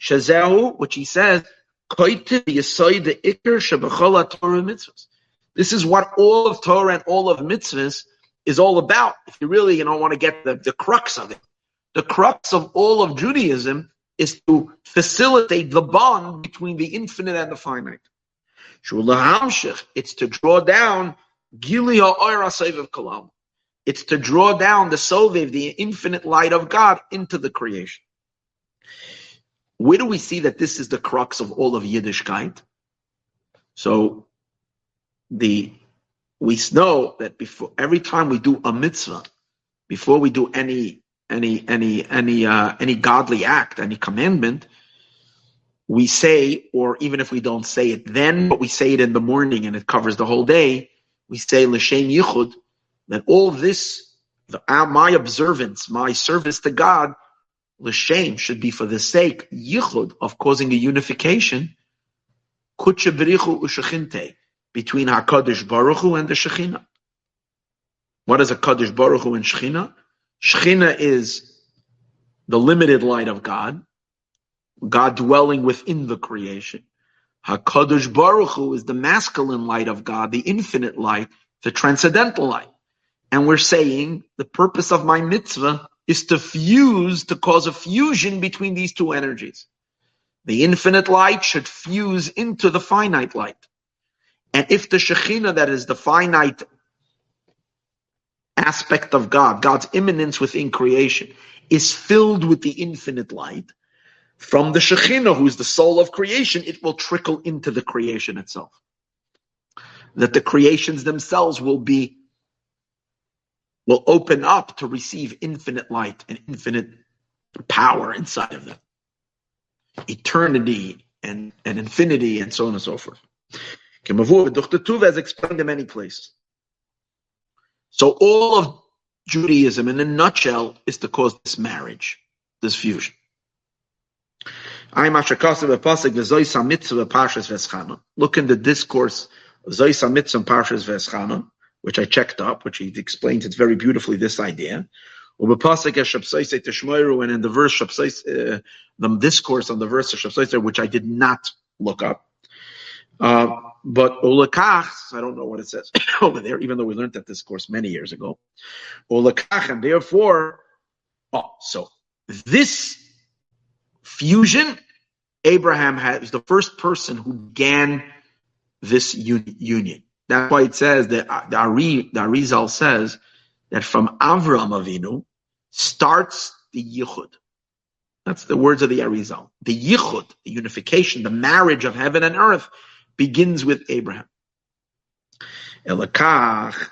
Shazehu, which he says, this is what all of Torah and all of mitzvahs is all about. If you really you know, want to get the, the crux of it, the crux of all of Judaism is to facilitate the bond between the infinite and the finite. It's to draw down it's to draw down the Sovev, the infinite light of God, into the creation. Where do we see that this is the crux of all of Yiddishkeit? So the we know that before every time we do a mitzvah, before we do any any any any uh, any godly act, any commandment, we say, or even if we don't say it then, but we say it in the morning and it covers the whole day, we say l'shem yichud that all this, the, uh, my observance, my service to God, l'shem should be for the sake yichud of causing a unification, kutche berichu u'shechinte between Hakadosh Baruch Hu and the Shekhinah. What is a Kadosh Baruch Hu and Shekhinah? Shekhinah is the limited light of God, God dwelling within the creation. HaKadosh Baruch Hu is the masculine light of God, the infinite light, the transcendental light. And we're saying the purpose of my mitzvah is to fuse, to cause a fusion between these two energies. The infinite light should fuse into the finite light. And if the Shekhinah, that is the finite aspect of God, God's immanence within creation, is filled with the infinite light, from the Shekhinah, who's the soul of creation, it will trickle into the creation itself. That the creations themselves will be, will open up to receive infinite light and infinite power inside of them. Eternity and, and infinity and so on and so forth. As explained in many places. So all of Judaism in a nutshell is to cause this marriage, this fusion. Look in the discourse Zoisa Mitzvah Parshas Va'eschanan, which I checked up, which he explains it very beautifully, this idea. And in the verse uh, the discourse on the verse of which I did not look up. Uh, but Olakach, I don't know what it says over there, even though we learned that discourse many years ago. Olakach, and therefore, oh, so this fusion, Abraham was the first person who began this union. That's why it says that uh, the, Ari, the Arizal says that from Avram Avinu starts the Yichud. That's the words of the Arizal. The Yichud, the unification, the marriage of heaven and earth begins with Abraham. Elakach,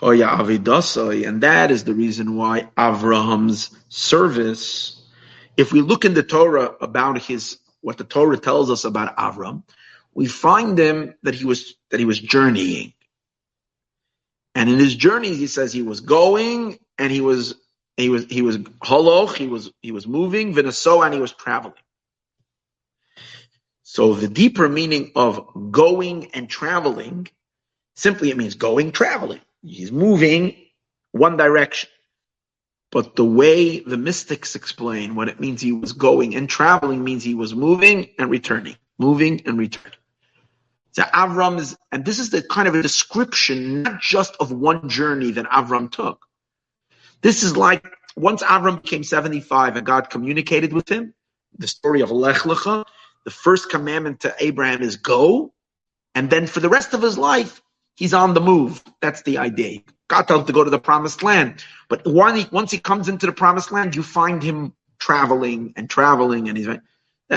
and that is the reason why Avraham's service if we look in the Torah about his what the Torah tells us about Avram, we find him that he was that he was journeying. And in his journey, he says he was going and he was he was he was holoch, he was he was moving, vinaso, and he was traveling. So the deeper meaning of going and traveling, simply it means going, traveling. He's moving one direction. But the way the mystics explain what it means he was going and traveling means he was moving and returning, moving and returning. So Avram is, and this is the kind of a description, not just of one journey that Avram took. This is like once Avram became 75 and God communicated with him, the story of Lech Lecha, the first commandment to Abraham is go. And then for the rest of his life, he's on the move. That's the idea. God told him to go to the promised land. But once he comes into the promised land, you find him traveling and traveling and he's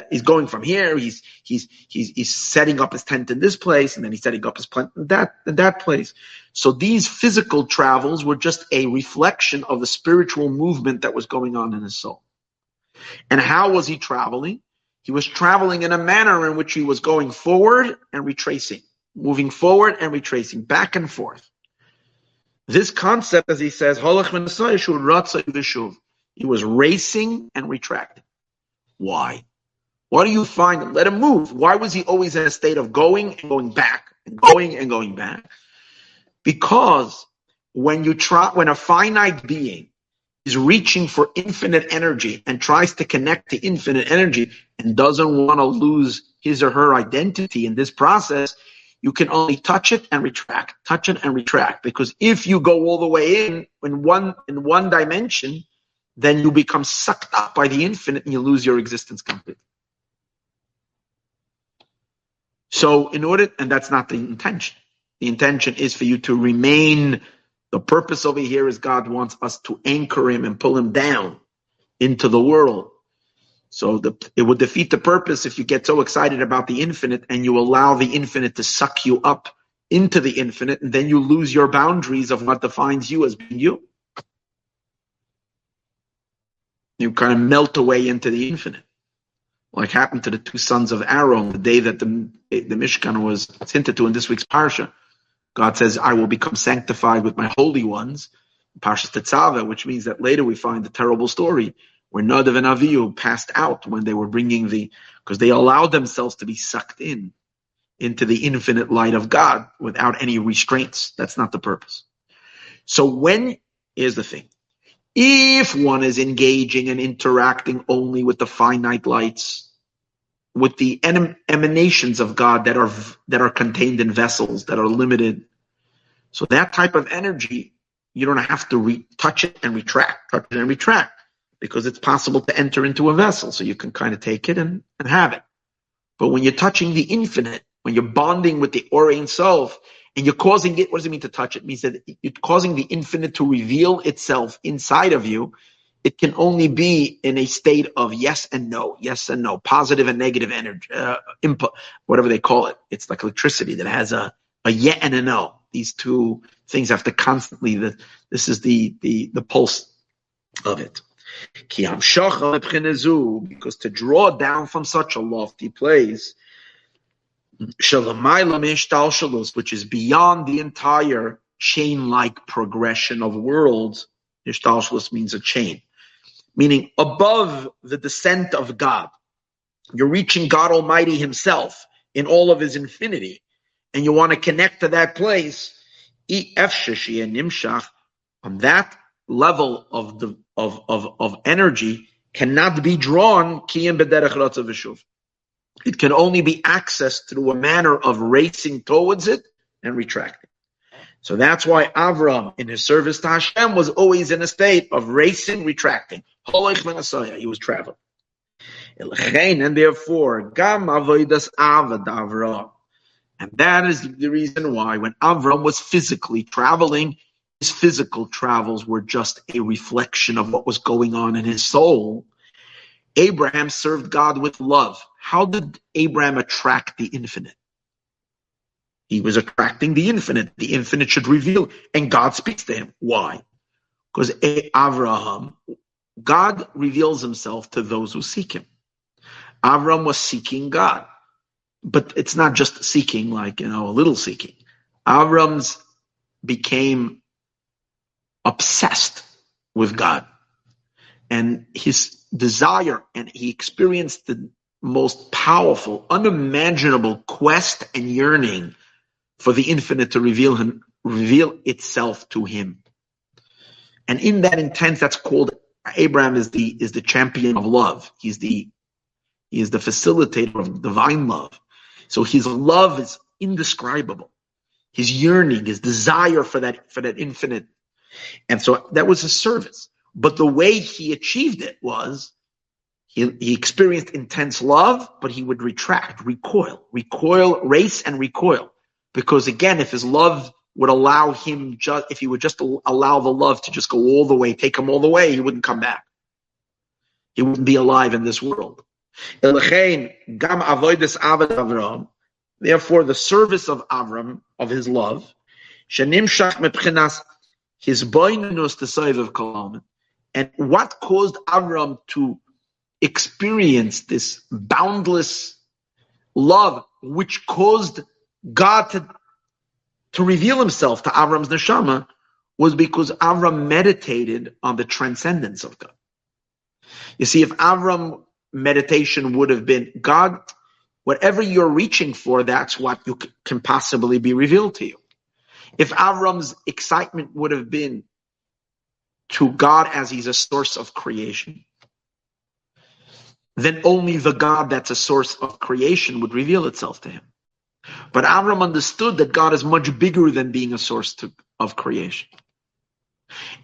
he's going from here. He's he's he's he's setting up his tent in this place, and then he's setting up his tent in that in that place. So these physical travels were just a reflection of the spiritual movement that was going on in his soul. And how was he traveling? He was traveling in a manner in which he was going forward and retracing, moving forward and retracing, back and forth. This concept, as he says, he was racing and retracting. Why? Why do you find? Let him move. Why was he always in a state of going and going back and going and going back? Because when you try, when a finite being is reaching for infinite energy and tries to connect to infinite energy and doesn't want to lose his or her identity in this process, you can only touch it and retract, touch it and retract. Because if you go all the way in in one in one dimension, then you become sucked up by the infinite and you lose your existence completely. So in order, and that's not the intention. The intention is for you to remain. The purpose over here is God wants us to anchor him and pull him down into the world. So the, it would defeat the purpose if you get so excited about the infinite and you allow the infinite to suck you up into the infinite, and then you lose your boundaries of what defines you as being you. You kind of melt away into the infinite like happened to the two sons of Aaron the day that the, the Mishkan was hinted to in this week's Parsha. God says, I will become sanctified with my holy ones, Parsha Tetzaveh, which means that later we find the terrible story where Nadav and Avihu passed out when they were bringing the, because they allowed themselves to be sucked in, into the infinite light of God without any restraints. That's not the purpose. So when, here's the thing, if one is engaging and interacting only with the finite lights, with the emanations of God that are that are contained in vessels that are limited, so that type of energy, you don't have to re- touch it and retract, touch it and retract, because it's possible to enter into a vessel, so you can kind of take it and, and have it. But when you're touching the infinite, when you're bonding with the Or Ein Sof, and you're causing it. What does it mean to touch? It means that you're causing the infinite to reveal itself inside of you. It can only be in a state of yes and no, yes and no, positive and negative energy, uh, input, whatever they call it. It's like electricity that has a, a yeah and a no. These two things have to constantly, the, this is the, the, the pulse of it. Because to draw down from such a lofty place, which is beyond the entire chain-like progression of worlds. Hishtalshelus means a chain, meaning above the descent of God. You're reaching God Almighty Himself in all of His infinity, and you want to connect to that place. On that level of the of of of energy cannot be drawn it can only be accessed through a manner of racing towards it and retracting. So that's why Avram, in his service to Hashem, was always in a state of racing, retracting. He was traveling. And therefore, Gam Avodas Avad. And that is the reason why when Avram was physically traveling, his physical travels were just a reflection of what was going on in his soul. Abraham served God with love. How did Abraham attract the infinite? He was attracting the infinite. The infinite should reveal, and God speaks to him. Why? Because Abraham, God reveals himself to those who seek him. Avram was seeking God. But it's not just seeking, like, you know, a little seeking. Avram's became obsessed with God. And his desire and he experienced the most powerful, unimaginable quest and yearning for the infinite to reveal him, reveal itself to him. And in that intent, that's called Abraham is the is the champion of love. He's the he is the facilitator of divine love. So his love is indescribable. His yearning, his desire for that for that infinite. And so that was his service. But the way he achieved it was he, he experienced intense love, but he would retract, recoil, recoil, race and recoil. Because again, if his love would allow him just, if he would just allow the love to just go all the way, take him all the way, he wouldn't come back. He wouldn't be alive in this world. Therefore, the service of Avram, of his love, hisbonenus the Sovev Kalam, and what caused Avram to experience this boundless love, which caused God to, to reveal himself to Avram's neshama, was because Avram meditated on the transcendence of God. You see, if Avram meditation would have been God, whatever you're reaching for, that's what you can possibly be revealed to you. If Avram's excitement would have been to God as he's a source of creation, then only the God that's a source of creation would reveal itself to him. But Avram understood that God is much bigger than being a source to, of creation.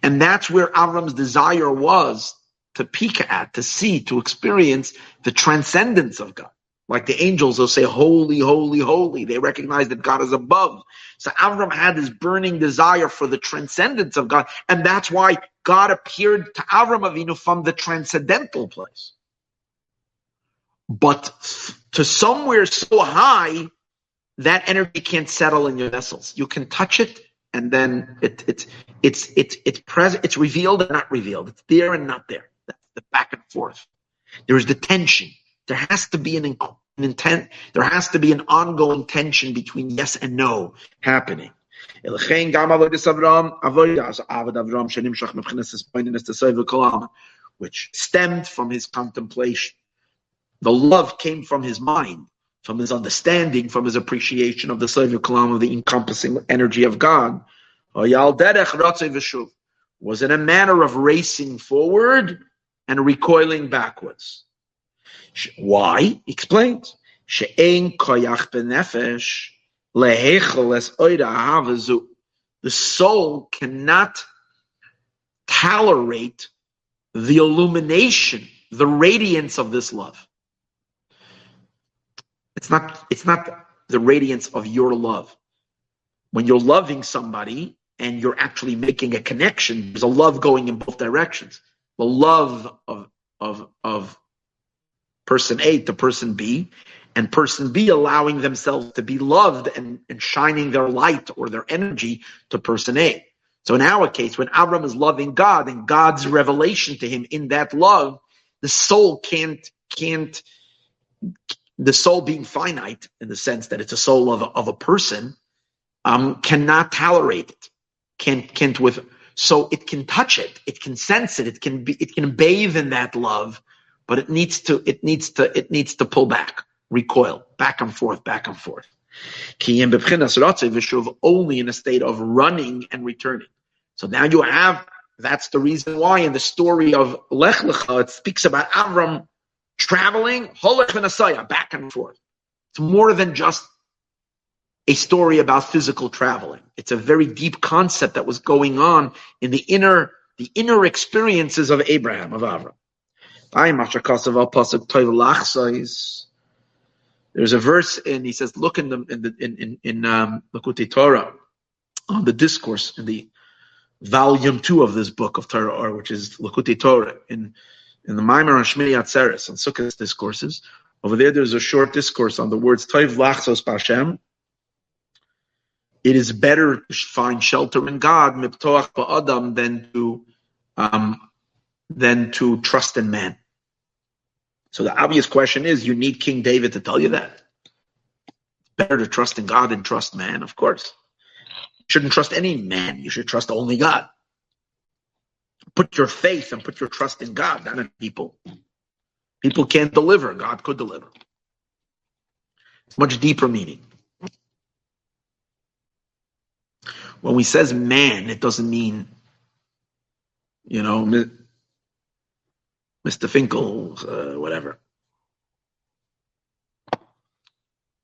And that's where Avram's desire was to peek at, to see, to experience the transcendence of God. Like the angels they'll say, holy, holy, holy. They recognize that God is above. So Avram had this burning desire for the transcendence of God. And that's why God appeared to Avram Avinu from the transcendental place. But to somewhere so high, that energy can't settle in your vessels. You can touch it, and then it, it, it's it's it's present. It's revealed and not revealed. It's there and not there. That's the back and forth. There is the tension. There has to be an, an intent. There has to be an ongoing tension between yes and no happening. Which stemmed from his contemplation. The love came from his mind, from his understanding, from his appreciation of the Sovev Kalam, of the encompassing energy of God. Was in a manner of racing forward and recoiling backwards. Why? Explains. The soul cannot tolerate the illumination, the radiance of this love. It's not, it's not the radiance of your love. When you're loving somebody and you're actually making a connection, there's a love going in both directions. The love of, of, of person A to person B, and person B allowing themselves to be loved and, and shining their light or their energy to person A. So in our case, when Abram is loving God and God's revelation to him in that love, the soul can't, can't, the soul being finite in the sense that it's a soul of a, of a person, um, cannot tolerate it. Can't, can't with, so it can touch it, it can sense it, it can be, it can bathe in that love, but it needs to, it needs to, it needs to pull back, recoil, back and forth, back and forth. Only in a state of running and returning. So now you have, that's the reason why in the story of Lech Lecha, it speaks about Avram traveling, holech v'nasaya, back and forth. It's more than just a story about physical traveling. It's a very deep concept that was going on in the inner, the inner experiences of Abraham, of Avram. There's a verse and he says, look in the in the in in, in um, Torah on the discourse in the volume two of this book of Torah, or which is Likutei Torah in in the maamar on Shmini Atzeres and Sukkot discourses. Over there, there's a short discourse on the words Toiv Lachsos Bashem. It is better to find shelter in God, Mibtoach Ba'adam, than to um, than to trust in man. So the obvious question is, you need King David to tell you that. Better to trust in God than trust man, of course. You shouldn't trust any man. You should trust only God. Put your faith and put your trust in God, not in people. People can't deliver. God could deliver. It's much deeper meaning. When we says man, it doesn't mean, you know, Mr. Finkel, uh, whatever.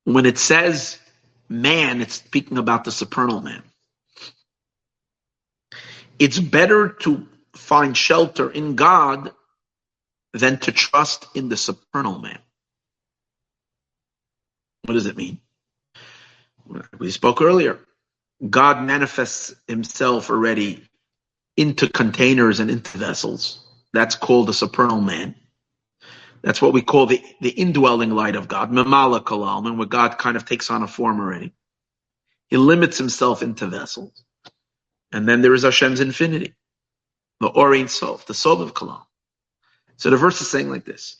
When it says man, it's speaking about the supernal man. It's better to find shelter in God than to trust in the supernal man. What does it mean? We spoke earlier. God manifests himself already into containers and into vessels. That's called the supernal man. That's what we call the, the indwelling light of God, Memale Kol Almin, where God kind of takes on a form already. He limits himself into vessels. And then there is Hashem's infinity, the Or Ein Sof, the soul of Kalam. So the verse is saying like this.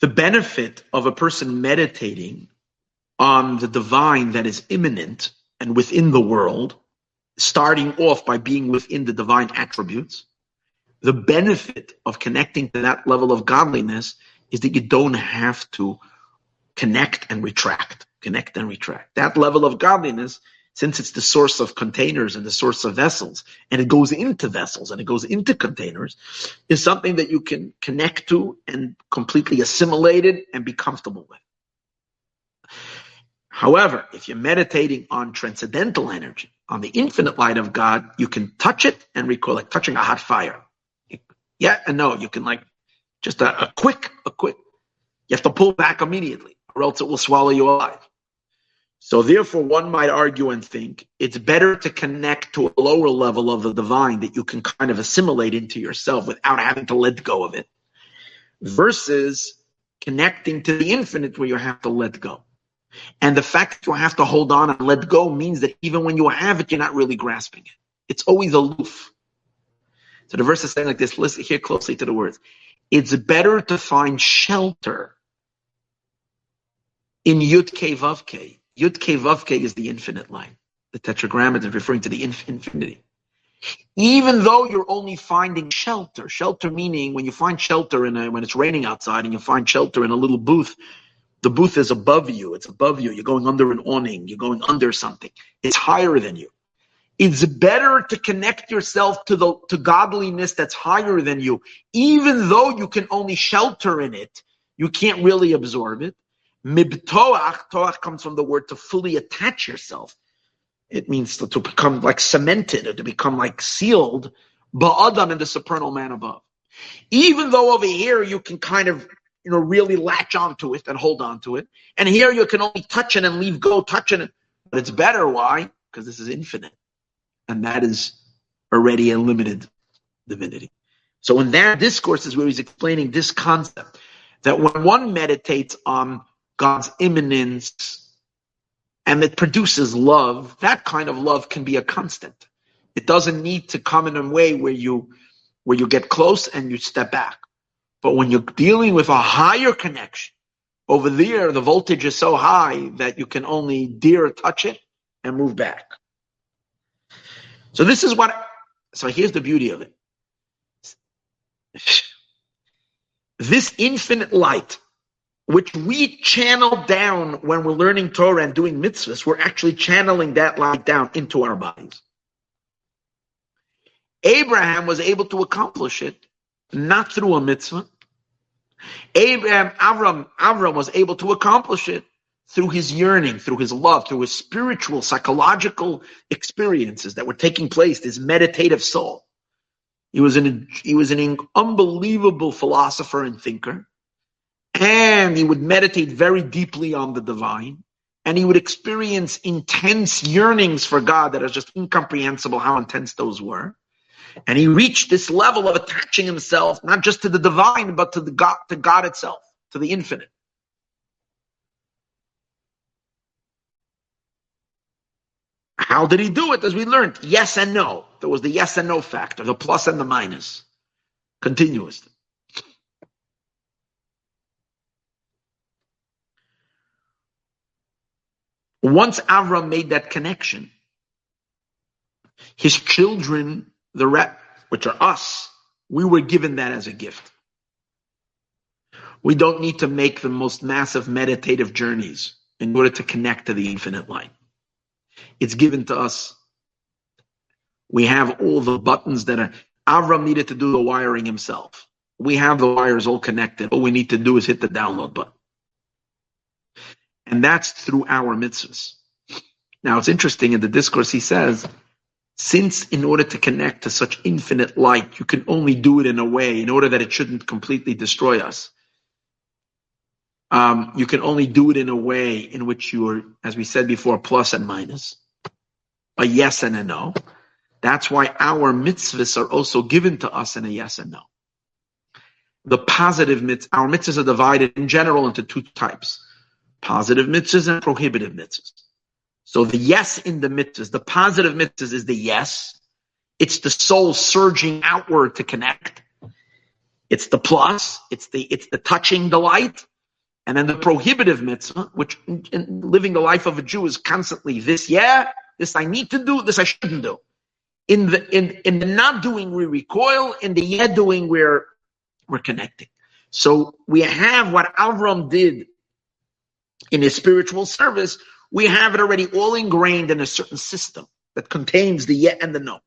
The benefit of a person meditating on the divine that is immanent and within the world, starting off by being within the divine attributes, the benefit of connecting to that level of godliness is that you don't have to connect and retract, connect and retract. That level of godliness, since it's the source of containers and the source of vessels, and it goes into vessels and it goes into containers, is something that you can connect to and completely assimilate it and be comfortable with. However, if you're meditating on transcendental energy, on the infinite light of God, you can touch it and recall, like touching a hot fire. Yeah and no. You can like just a, a quick, a quick. You have to pull back immediately, or else it will swallow you alive. So therefore, one might argue and think it's better to connect to a lower level of the divine that you can kind of assimilate into yourself without having to let go of it, versus connecting to the infinite where you have to let go. And the fact that you have to hold on and let go means that even when you have it, you're not really grasping it. It's always aloof. So the verse is saying like this, listen here closely to the words. It's better to find shelter in Yud Ke. Yud Ke is the infinite line. The tetragrammaton is referring to the infinity. Even though you're only finding shelter, shelter meaning when you find shelter in a, when it's raining outside and you find shelter in a little booth, the booth is above you. It's above you. You're going under an awning. You're going under something. It's higher than you. It's better to connect yourself to the to godliness that's higher than you, even though you can only shelter in it. You can't really absorb it. Mibtoach, toach comes from the word to fully attach yourself. It means to, to become like cemented or to become like sealed. Ba'adam in the supernal man above. Even though over here you can kind of you know really latch onto it and hold on to it, and here you can only touch it and leave go touching it. But it's better. Why? Because this is infinite and that is already a limited divinity. So in that discourse is where he's explaining this concept that when one meditates on God's immanence and it produces love, that kind of love can be a constant. It doesn't need to come in a way where you where you get close and you step back. But when you're dealing with a higher connection, over there the voltage is so high that you can only dare touch it and move back. So this is what, so here's the beauty of it. This infinite light, which we channel down when we're learning Torah and doing mitzvahs, we're actually channeling that light down into our bodies. Abraham was able to accomplish it not through a mitzvah. Abraham, Avram, Avram was able to accomplish it through his yearning, through his love, through his spiritual, psychological experiences that were taking place, his meditative soul. He was an, he was an unbelievable philosopher and thinker. And he would meditate very deeply on the divine. And he would experience intense yearnings for God that are just incomprehensible how intense those were. And he reached this level of attaching himself, not just to the divine, but to the God, to God itself, to the infinite. How did he do it? As we learned, yes and no. There was the yes and no factor, the plus and the minus, continuous. Once Avram made that connection, his children, the rep, which are us, we were given that as a gift. We don't need to make the most massive meditative journeys in order to connect to the infinite light. It's given to us. We have all the buttons that are. Avram needed to do the wiring himself. We have the wires all connected. All we need to do is hit the download button. And that's through our mitzvahs. Now it's interesting in the discourse he says, since in order to connect to such infinite light, you can only do it in a way in order that it shouldn't completely destroy us. Um, you can only do it in a way in which you are, as we said before, plus and minus, a yes and a no. That's why our mitzvahs are also given to us in a yes and no. The positive mitzvahs, our mitzvahs are divided in general into two types positive mitzvahs and prohibitive mitzvahs. So the yes in the mitzvahs, the positive mitzvahs is the yes. It's the soul surging outward to connect. It's the plus. It's the it's the touching delight, and then the prohibitive mitzvah, which in, in living the life of a Jew is constantly this. Yeah, this I need to do. This I shouldn't do. In the in in the not doing we recoil. In the yeah doing we're we're connecting. So we have what Avram did in his spiritual service, we have it already all ingrained in a certain system that contains the yet and the no.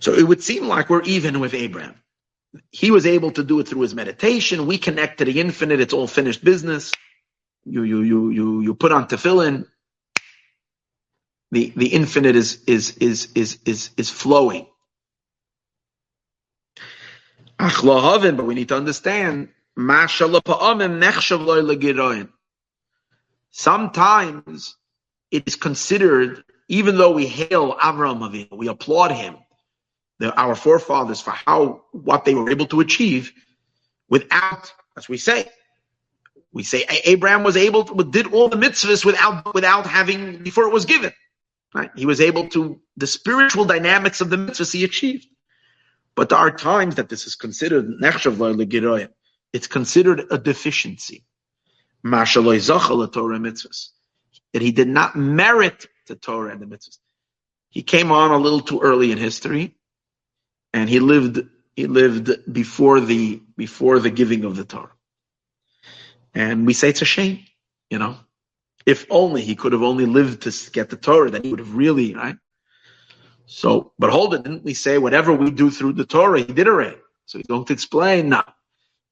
So it would seem like we're even with Abraham. He was able to do it through his meditation. We connect to the infinite. It's all finished business. You you you you you put on tefillin. The the infinite is is is is is is flowing. But we need to understand Sometimes it is considered, even though we hail Avram Avinu, we applaud him, the, our forefathers for how what they were able to achieve, without, as we say, we say Abraham was able to did all the mitzvahs without without having before it was given. Right? He was able to the spiritual dynamics of the mitzvahs he achieved. But there are times that this is considered nechshav it's considered a deficiency. That he did not merit the Torah and the mitzvahs. He came on a little too early in history, and he lived he lived before the before the giving of the Torah. And we say it's a shame, you know. If only he could have only lived to get the Torah, then he would have really, right? So, but hold it, didn't we say whatever we do through the Torah, he did already? So he's going to explain now.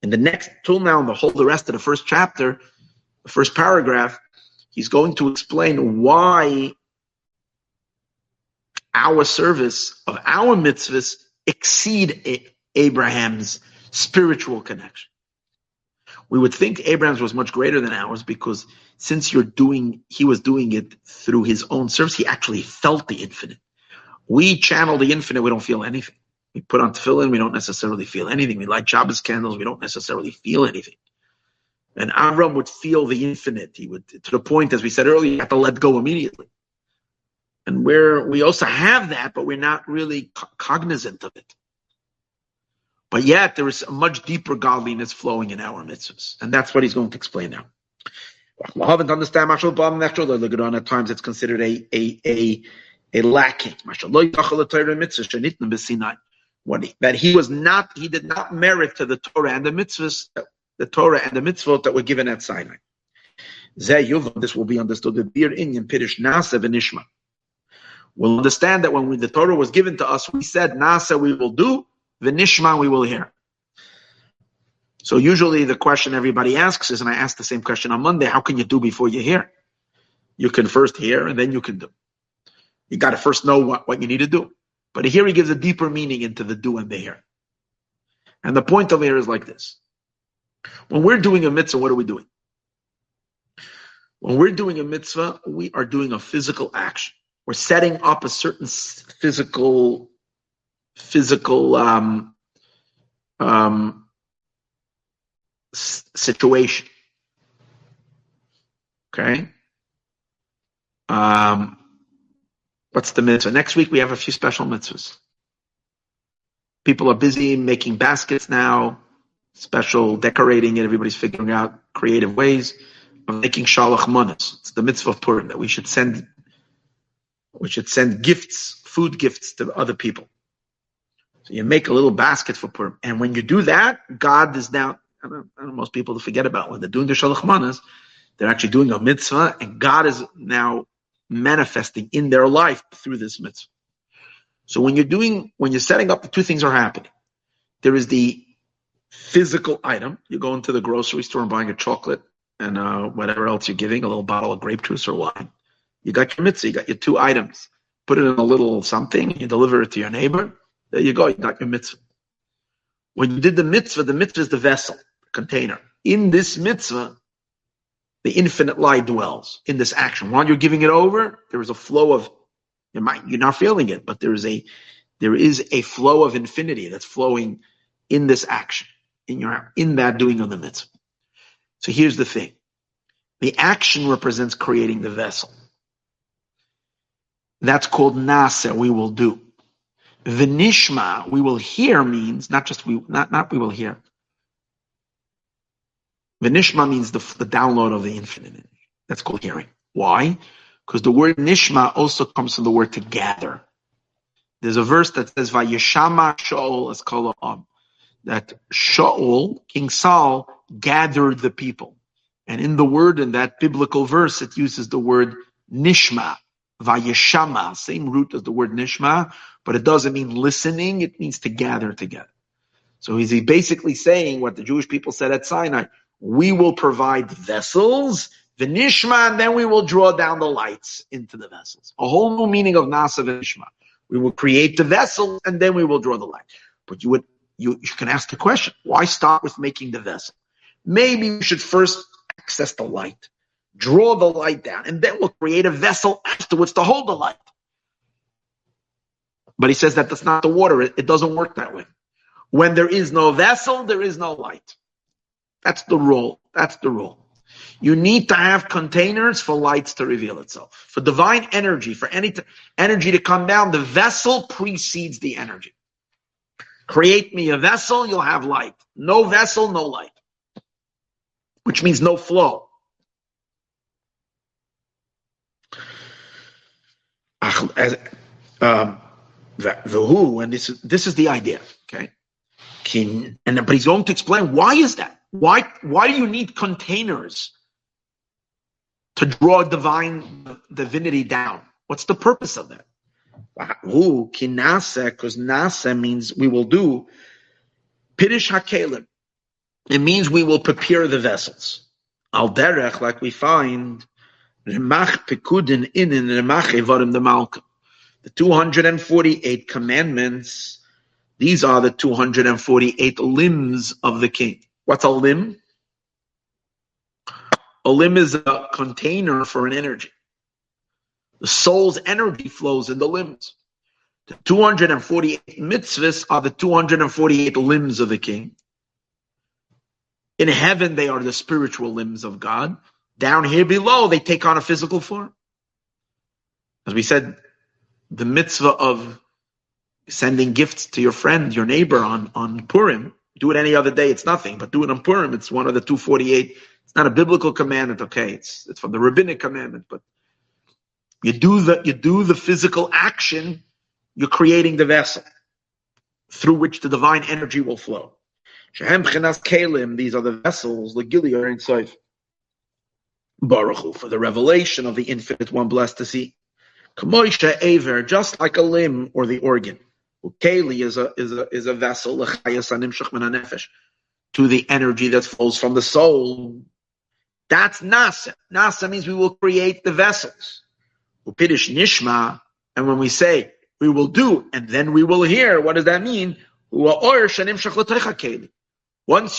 In the next, till now, in the whole, the rest of the first chapter, the first paragraph, he's going to explain why our service of our mitzvahs exceed Abraham's spiritual connection. We would think Abraham's was much greater than ours because since you're doing, he was doing it through his own service, he actually felt the infinite. We channel the infinite, we don't feel anything. We put on tefillin, we don't necessarily feel anything. We light Shabbos candles, we don't necessarily feel anything. And Avram would feel the infinite. He would, to the point, as we said earlier, you have to let go immediately. And where we also have that, but we're not really co- cognizant of it. But yet, there is a much deeper godliness flowing in our mitzvahs. And that's what he's going to explain now. haven't understand At times, it's considered a, a, a, a lacking what he, that he was not, he did not merit to the Torah and the mitzvahs, the Torah and the mitzvot that were given at Sinai. This will be understood. Indian Pirish Nasa v'nishma. We'll understand that when we, the Torah was given to us, we said Nasa we will do, v'nishma we will hear. So usually the question everybody asks is, and I asked the same question on Monday, how can you do before you hear? You can first hear and then you can do. You got to first know what, what you need to do. But here he gives a deeper meaning into the do and the hear. And the point of here is like this. When we're doing a mitzvah, what are we doing? When we're doing a mitzvah, we are doing a physical action. We're setting up a certain physical, physical um, um, situation. Okay. Um, What's the mitzvah? Next week we have a few special mitzvahs. People are busy making baskets now, special decorating it. Everybody's figuring out creative ways of making shalach manas. It's the mitzvah of Purim that we should send. We should send gifts, food gifts to other people. So you make a little basket for Purim, and when you do that, God is now. I don't, I don't most people forget about when they're doing the shalach manas, they're actually doing a mitzvah, and God is now manifesting in their life through this mitzvah. So when you're doing, when you're setting up, the two things are happening. There is the physical item. You go into the grocery store and buying a chocolate and uh, whatever else you're giving, a little bottle of grape juice or wine. You got your mitzvah, you got your two items. Put it in a little something, you deliver it to your neighbor. There you go, you got your mitzvah. When you did the mitzvah, the mitzvah is the vessel, the container. In this mitzvah, the infinite light dwells in this action. While you're giving it over, there is a flow of you might you're not feeling it, but there is a there is a flow of infinity that's flowing in this action, in your in that doing of the mitzvah. So here's the thing. The action represents creating the vessel. That's called nasa, we will do. Vinishma, we will hear means not just we not not we will hear. Vinishma means the, the download of the infinite. That's called hearing. Why? Because the word nishma also comes from the word to gather. There's a verse that says Vayeshama Shaul as Am um, that Shaul, King Saul, gathered the people. And in the word, in that biblical verse, it uses the word nishma, vayeshama, same root as the word nishma, but it doesn't mean listening, it means to gather together. So he's basically saying what the Jewish people said at Sinai, we will provide vessels, the nishma, and then we will draw down the lights into the vessels. A whole new meaning of nasa nishma. We will create the vessel, and then we will draw the light. But you would you, you can ask the question, why start with making the vessel? Maybe you should first access the light, draw the light down, and then we'll create a vessel afterwards to hold the light. But he says that that's not the water. It, it doesn't work that way. When there is no vessel, there is no light. That's the rule. That's the rule. You need to have containers for lights to reveal itself. For divine energy, for any t- energy to come down, the vessel precedes the energy. Create me a vessel, you'll have light. No vessel, no light. Which means no flow. Um, the who, and this is this is the idea, okay? And but he's going to explain why is that? Why why do you need containers to draw divine divinity down? What's the purpose of that? Who kinase, because nasa means we will do. Pirish hakelim. It means we will prepare the vessels. Al derech, like we find remach pekudin in in remach evarim the malka. The 248 commandments, these are the 248 limbs of the king. What's a limb? A limb is a container for an energy. The soul's energy flows in the limbs. The 248 mitzvahs are the 248 limbs of the king. In heaven, they are the spiritual limbs of God. Down here below, they take on a physical form. As we said, the mitzvah of sending gifts to your friend, your neighbor on, on Purim, do it any other day, it's nothing. But do it on Purim, it's one of the 248. It's not a biblical commandment, okay? It's, it's from the rabbinic commandment, but you do the you do the physical action, you're creating the vessel through which the divine energy will flow. Shehem chenas kalim, these are the vessels, the gilia inside. Baruch for the revelation of the infinite one blessed to see. Kamoisha aver, just like a limb or the organ. Keli is a is a is a vessel to the energy that flows from the soul. That's nasa. Nasa means we will create the vessels. Upidish nishma, and when we say we will do, and then we will hear, what does that mean? Once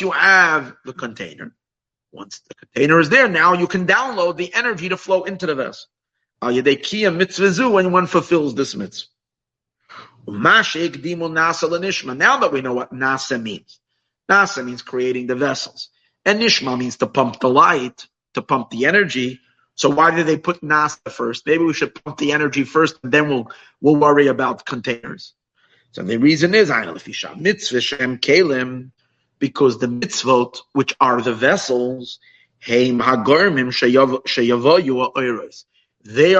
you have the container, once the container is there, now you can download the energy to flow into the vessel. When one fulfills this mitzvah. Now that we know what nasa means, nasa means creating the vessels, and nishma means to pump the light, to pump the energy. So why did they put nasa first? Maybe we should pump the energy first, and then we'll we'll worry about containers. So the reason is mitzvah shem kalim, because the mitzvot, which are the vessels, They are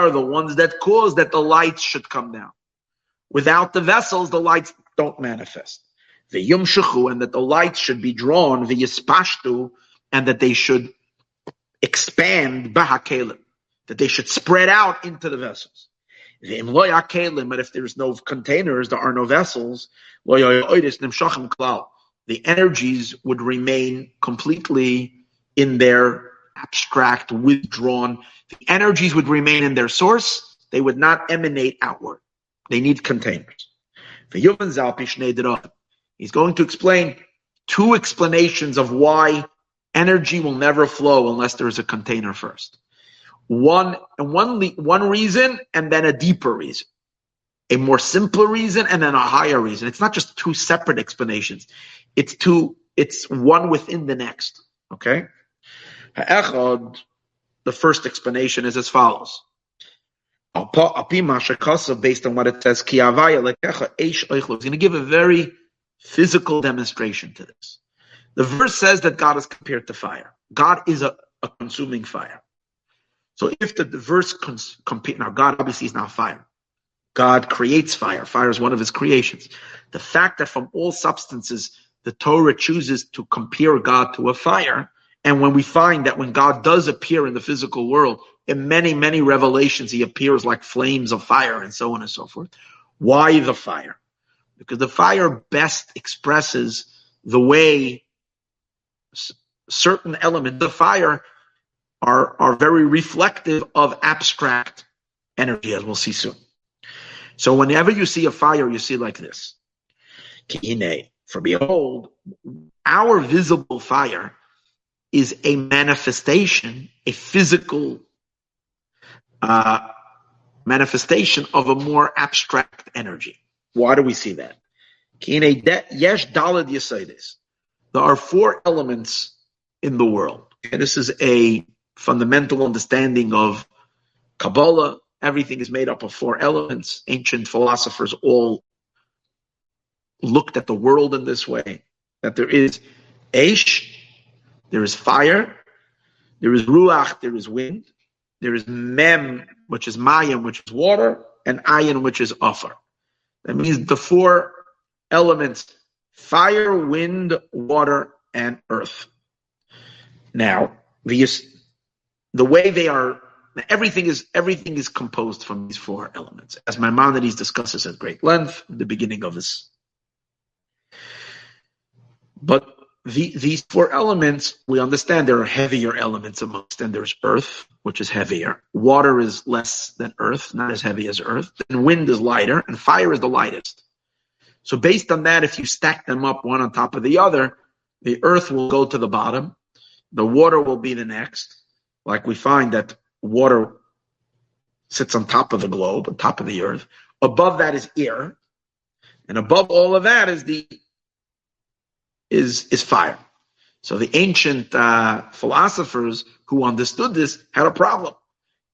the ones that cause that the lights should come down. Without the vessels, the lights don't manifest. The yumshachu, and that the lights should be drawn, the yispashtu, and that they should expand bahakelim, that they should spread out into the vessels. But if there's no containers, there are no vessels, the energies would remain completely in their abstract, withdrawn. The energies would remain in their source. They would not emanate outward. They need containers. He's going to explain two explanations of why energy will never flow unless there is a container first. One, one, one reason and then a deeper reason. A more simpler reason and then a higher reason. It's not just two separate explanations. It's two, it's one within the next. Okay? The first explanation is as follows. Based on what it says, he's going to give a very physical demonstration to this. The verse says that God is compared to fire. God is a, a consuming fire. So if the, the verse cons, now God obviously is not fire. God creates fire. Fire is one of his creations. The fact that from all substances the Torah chooses to compare God to a fire, and when we find that when God does appear in the physical world, in many, many revelations, he appears like flames of fire and so on and so forth. Why the fire? Because the fire best expresses the way certain elements of fire are, are very reflective of abstract energy, as we'll see soon. So whenever you see a fire, you see like this. For behold, our visible fire is a manifestation, a physical uh, manifestation of a more abstract energy. Why do we see that? There are four elements in the world. And this is a fundamental understanding of Kabbalah. Everything is made up of four elements. Ancient philosophers all looked at the world in this way that there is Aish, there is fire, there is Ruach, there is wind, there is Mem, which is Mayim, which is water, and Ayin, which is Offer. That means the four elements fire, wind, water, and earth. Now, the, the way they are, everything is everything is composed from these four elements, as Maimonides discusses at great length in the beginning of this. But the, these four elements, we understand there are heavier elements amongst them. There's earth, which is heavier. Water is less than earth, not as heavy as earth. And wind is lighter, and fire is the lightest. So based on that, if you stack them up one on top of the other, the earth will go to the bottom. The water will be the next. Like we find that water sits on top of the globe, on top of the earth. Above that is air. And above all of that is the is, is fire. So the ancient uh, philosophers who understood this had a problem.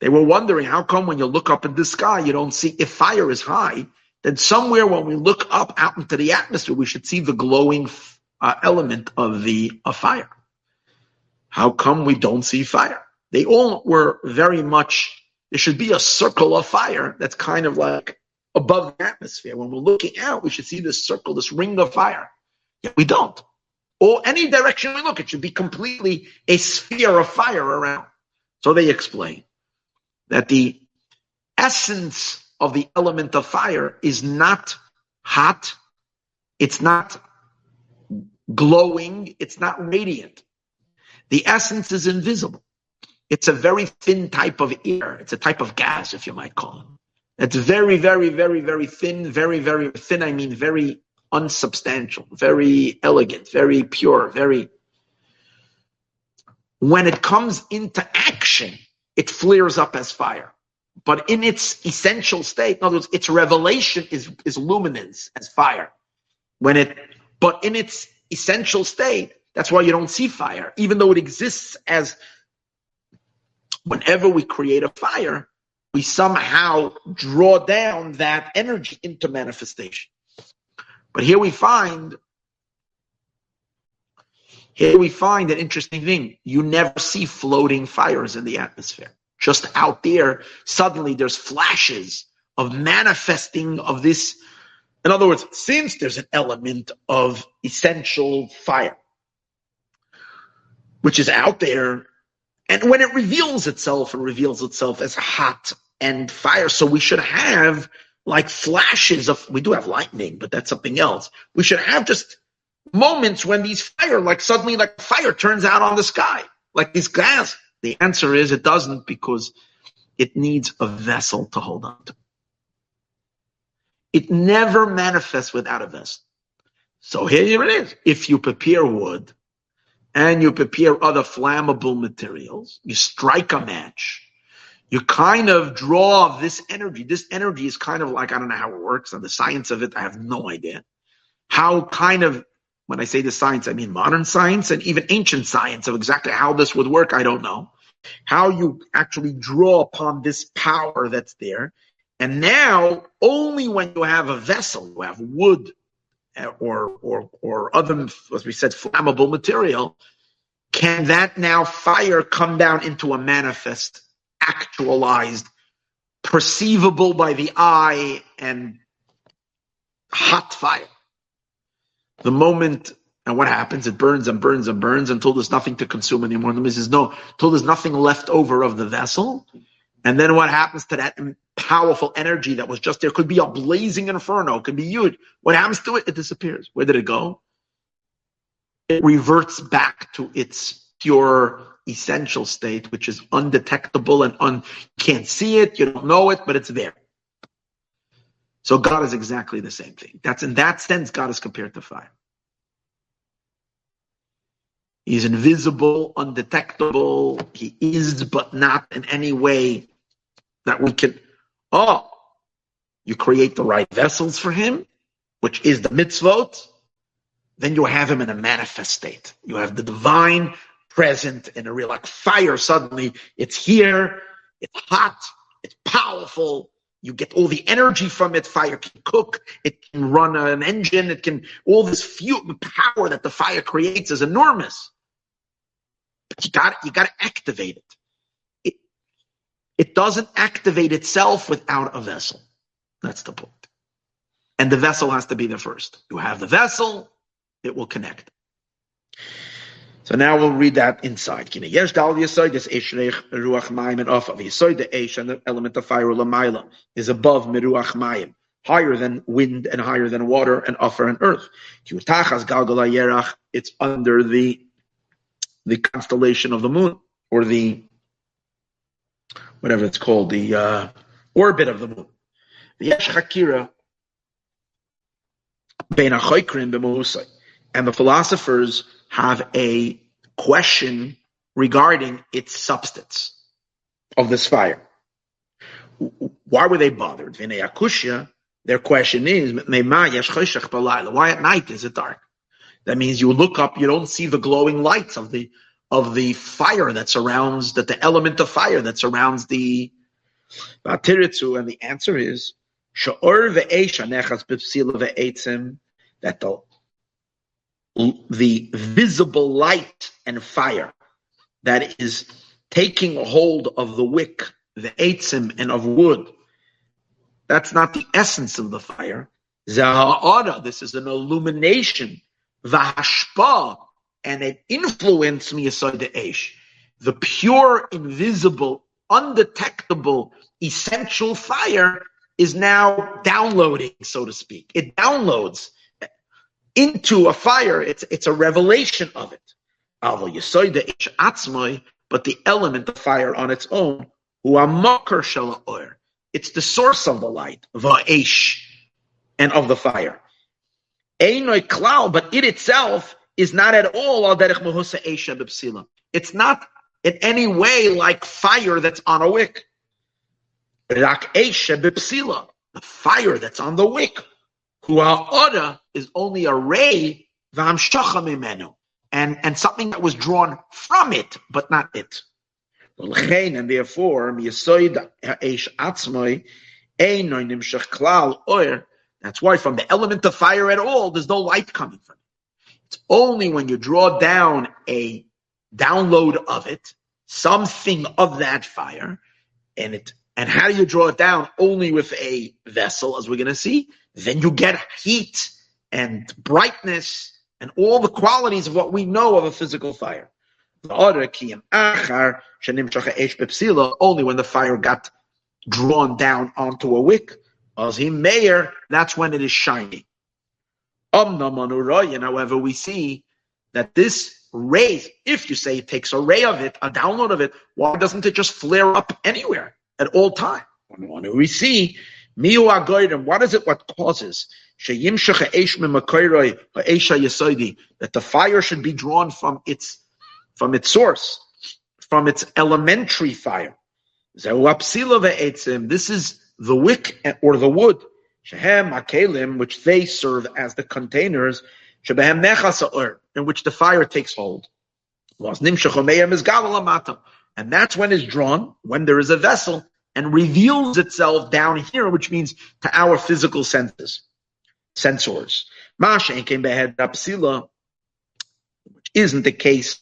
They were wondering how come when you look up in the sky, you don't see if fire is high, then somewhere when we look up out into the atmosphere, we should see the glowing uh, element of the of fire. How come we don't see fire? They all were very much, there should be a circle of fire that's kind of like above the atmosphere. When we're looking out, we should see this circle, this ring of fire. Yet we don't. Or any direction we look, it should be completely a sphere of fire around. So they explain that the essence of the element of fire is not hot, it's not glowing, it's not radiant. The essence is invisible. It's a very thin type of air. It's a type of gas, if you might call it. It's very, very, very, very thin, very, very thin. I mean, very unsubstantial, very elegant, very pure, very. When it comes into action, it flares up as fire. But in its essential state, in other words, its revelation is, is luminance as fire. When it, but in its essential state, that's why you don't see fire, even though it exists as whenever we create a fire, we somehow draw down that energy into manifestation. But here we find, here we find an interesting thing. You never see floating fires in the atmosphere. Just out there, suddenly there's flashes of manifesting of this. In other words, since there's an element of essential fire, which is out there, and when it reveals itself, it reveals itself as hot and fire. So we should have like flashes of, we do have lightning, but that's something else. We should have just moments when these fire, like suddenly like fire turns out on the sky, like these gas, The answer is it doesn't because it needs a vessel to hold on to. It never manifests without a vessel. So here it is. If you prepare wood and you prepare other flammable materials, you strike a match, you kind of draw this energy. This energy is kind of like, I don't know how it works, and the science of it, I have no idea. How kind of, when I say the science, I mean modern science and even ancient science of exactly how this would work, I don't know. How you actually draw upon this power that's there. And now, only when you have a vessel, you have wood uh, or, or, or other, as we said, flammable material, can that now fire come down into a manifest actualized, perceivable by the eye, and hot fire. The moment, and what happens? It burns and burns and burns until there's nothing to consume anymore. And the says, no, until there's nothing left over of the vessel. And then what happens to that powerful energy that was just there? Could be a blazing inferno, could be huge. What happens to it? It disappears. Where did it go? It reverts back to its pure essential state, which is undetectable and un, you can't see it, you don't know it, but it's there. So God is exactly the same thing. That's in that sense, God is compared to fire. He's invisible, undetectable. He is, but not in any way that we can. Oh, you create the right vessels for him, which is the mitzvot. Then you have him in a manifest state. You have the divine present in a real like fire suddenly. It's here. It's hot. It's powerful. You get all the energy from it. Fire can cook. It can run an engine. It can all this fuel power that the fire creates is enormous. But you got you got to activate it. it it doesn't activate itself without a vessel. That's the point. And the vessel has to be the first. You have the vessel. It will connect so now we'll read that inside. Yesh dal yisoid this eshrech ruach mayim and off of yisoid the esh and the element of fire lamayla is above miruach mayim, higher than wind and higher than water and offer and earth. Galgala yerach, it's under the the constellation of the moon or the whatever it's called, the uh, orbit of the moon. The Yesh chakira bein and the philosophers have a question regarding its substance of this fire. Why were they bothered? Their question is, why at night is it dark? That means you look up, you don't see the glowing lights of the of the fire that surrounds that the element of fire that surrounds the Batiritzu, and the answer is that the the visible light and fire that is taking hold of the wick, the eitzim, and of wood. That's not the essence of the fire. Zaha'ara, this is an illumination, vahashpa, and it an influence miyasai the esh. The pure, invisible, undetectable, essential fire is now downloading, so to speak. It downloads into a fire, it's it's a revelation of it. But the element of fire on its own, it's the source of the light, and of the fire. But it itself is not at all It's not in any way like fire that's on a wick. The fire that's on the wick who ha'ora is only a ray mimenu, and and something that was drawn from it, but not it. And therefore, that's why from the element of fire at all, there's no light coming from it. It's only when you draw down a download of it, something of that fire, and it and how do you draw it down? Only with a vessel, as we're going to see. Then you get heat and brightness and all the qualities of what we know of a physical fire. Only when the fire got drawn down onto a wick, as he mayor, that's when it is shining. However, we see that this ray, if you say it takes a ray of it, a download of it, why doesn't it just flare up anywhere at all time? We see Miu Agoyrim, what is it what causes that the fire should be drawn from its from its source, from its elementary fire. This is the wick or the wood, which they serve as the containers, in which the fire takes hold. And that's when it's drawn, when there is a vessel, and reveals itself down here, which means to our physical senses, sensors. Which isn't the case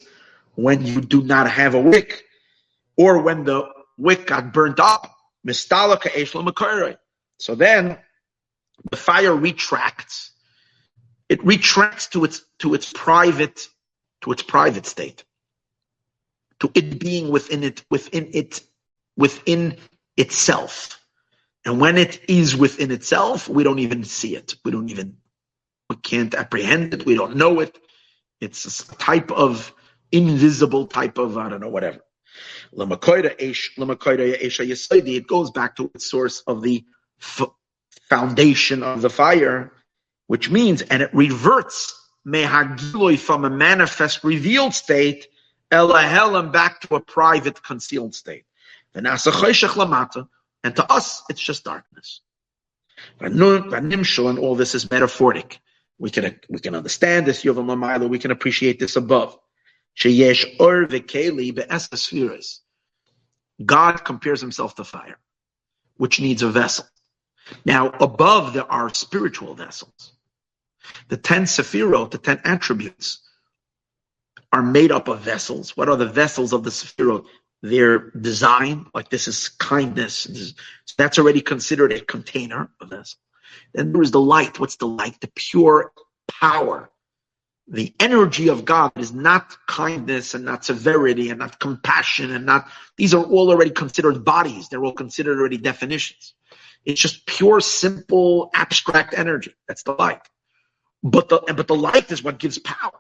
when you do not have a wick, or when the wick got burnt up. So then the fire retracts. It retracts to its to its private to its private state. To it being within it within it within itself. And when it is within itself, we don't even see it. We don't even we can't apprehend it. We don't know it. It's a type of invisible type of I don't know whatever. It goes back to its source of the f- foundation of the fire, which means, and it reverts mehagiloi from a manifest revealed state, elahelam back to a private concealed state. And to us, it's just darkness. And all this is metaphoric. We can we can understand this Yovam We can appreciate this above. God compares himself to fire, which needs a vessel. Now, above there are spiritual vessels. The ten sephirot, the ten attributes, are made up of vessels. What are the vessels of the sephirot? Their design, like this is kindness. This is, so that's already considered a container, of this. Then there is the light. What's the light? The pure power the energy of God is not kindness and not severity and not compassion and not, these are all already considered bodies. They're all considered already definitions. It's just pure, simple, abstract energy. That's the light. But the, but the light is what gives power.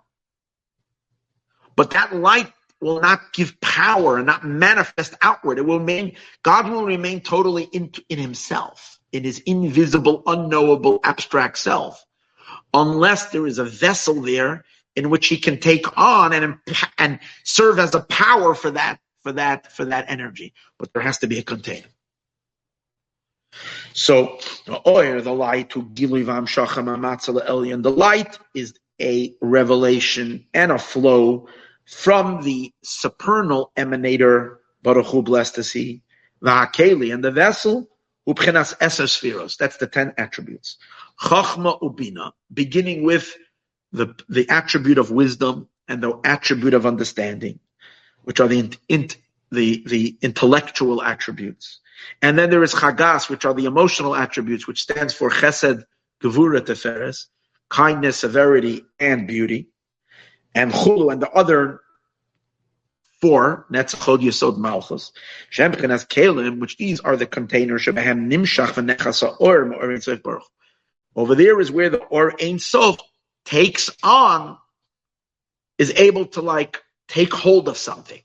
But that light will not give power and not manifest outward. It will remain, God will remain totally in, in himself, in his invisible, unknowable, abstract self unless there is a vessel there in which he can take on and and serve as a power for that for that for that energy. But there has to be a container. So the light, oil, the light, to the light is a revelation and a flow from the supernal emanator, Baruch Hu blessed to see, the and the vessel, Upchenas Eser That's the ten attributes. Chachma ubina, beginning with the, the attribute of wisdom and the attribute of understanding, which are the, in, the, the intellectual attributes. And then there is chagas, which are the emotional attributes, which stands for chesed, gevura, teferes, kindness, severity, and beauty. And chulu, and the other four, netzach hod, yesod, malchus. Shemchen has kelim, which these are the containers, shebehem nimshach v'nechasa or ma'orin baruch. Over there is where the or Ein Sof takes on, is able to like take hold of something,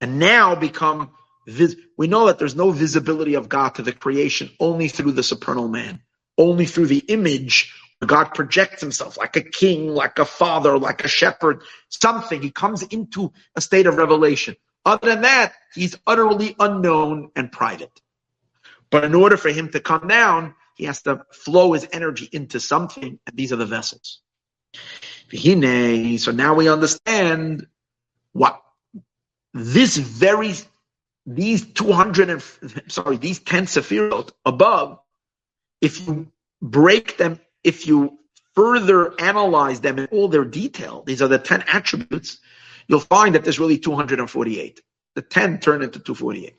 and now become. Vis- we know that there's no visibility of God to the creation only through the supernal man, only through the image. God projects himself like a king, like a father, like a shepherd, something. He comes into a state of revelation. Other than that, he's utterly unknown and private. But in order for him to come down, he has to flow his energy into something, and these are the vessels. So now we understand what this very these 200 and sorry these 10 sephirot above if you break them if you further analyze them in all their detail these are the 10 attributes you'll find that there's really 248 the 10 turn into 248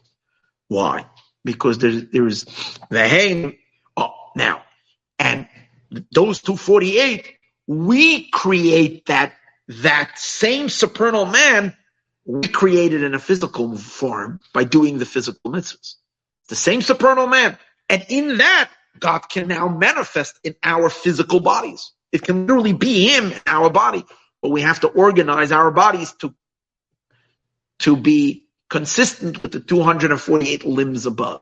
why because there's there's the hain now. And those 248, we create that that same supernal man we created in a physical form by doing the physical mitzvahs. The same supernal man. And in that, God can now manifest in our physical bodies. It can literally be in our body. but we have to organize our bodies to, to be consistent with the 248 limbs above.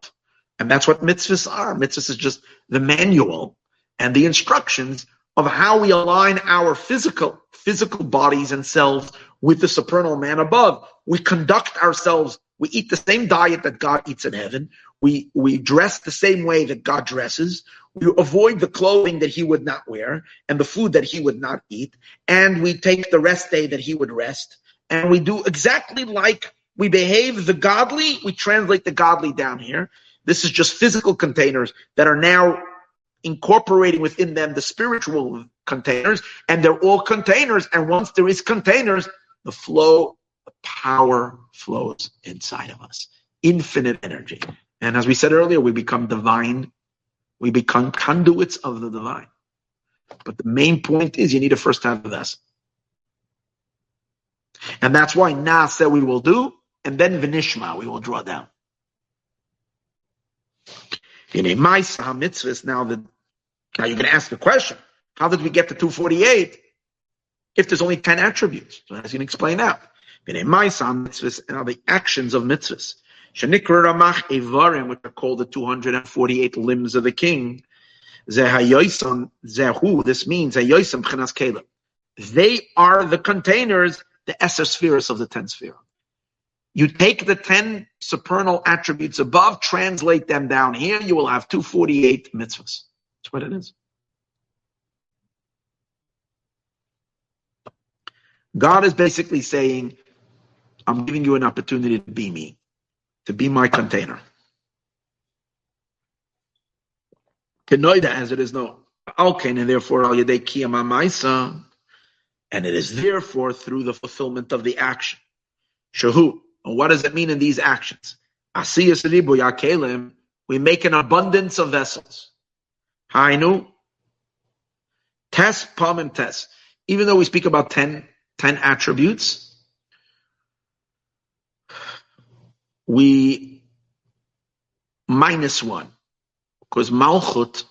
And that's what mitzvahs are. Mitzvahs is just the manual and the instructions of how we align our physical physical bodies and selves with the supernal man above. We conduct ourselves. We eat the same diet that God eats in heaven. We we dress the same way that God dresses. We avoid the clothing that He would not wear and the food that He would not eat. And we take the rest day that He would rest. And we do exactly like we behave the godly. We translate the godly down here. This is just physical containers that are now incorporating within them the spiritual containers, and they're all containers. And once there is containers, the flow, the power flows inside of us. Infinite energy. And as we said earlier, we become divine. We become conduits of the divine. But the main point is you need to first have vessel. And that's why Nasa we will do, and then Vinishma we will draw down. In a Maisa mitzvahs, now that now going to ask the question: How did we get to 248 if there's only 10 attributes? So as you can explain that. In a Maisa mitzvahs, are the actions of mitzvahs. Shenikra Ramach Evarim, which are called the 248 limbs of the king. Zehayoisam Zehu. This means Hayoisam Chenas Kelim. They are the containers, the Esser spheres of the 10 sphere. You take the 10 supernal attributes above, translate them down here, you will have 248 mitzvahs. That's what it is. God is basically saying, I'm giving you an opportunity to be me, to be my container. Kenoida, as it is no Alkain, and therefore al yadei kiyama and it is therefore through the fulfillment of the action. Shahu, and what does it mean in these actions? Asiyas we make an abundance of vessels. Hainu, palm, and tes. Even though we speak about 10, 10 attributes, we minus one. Because Malchut,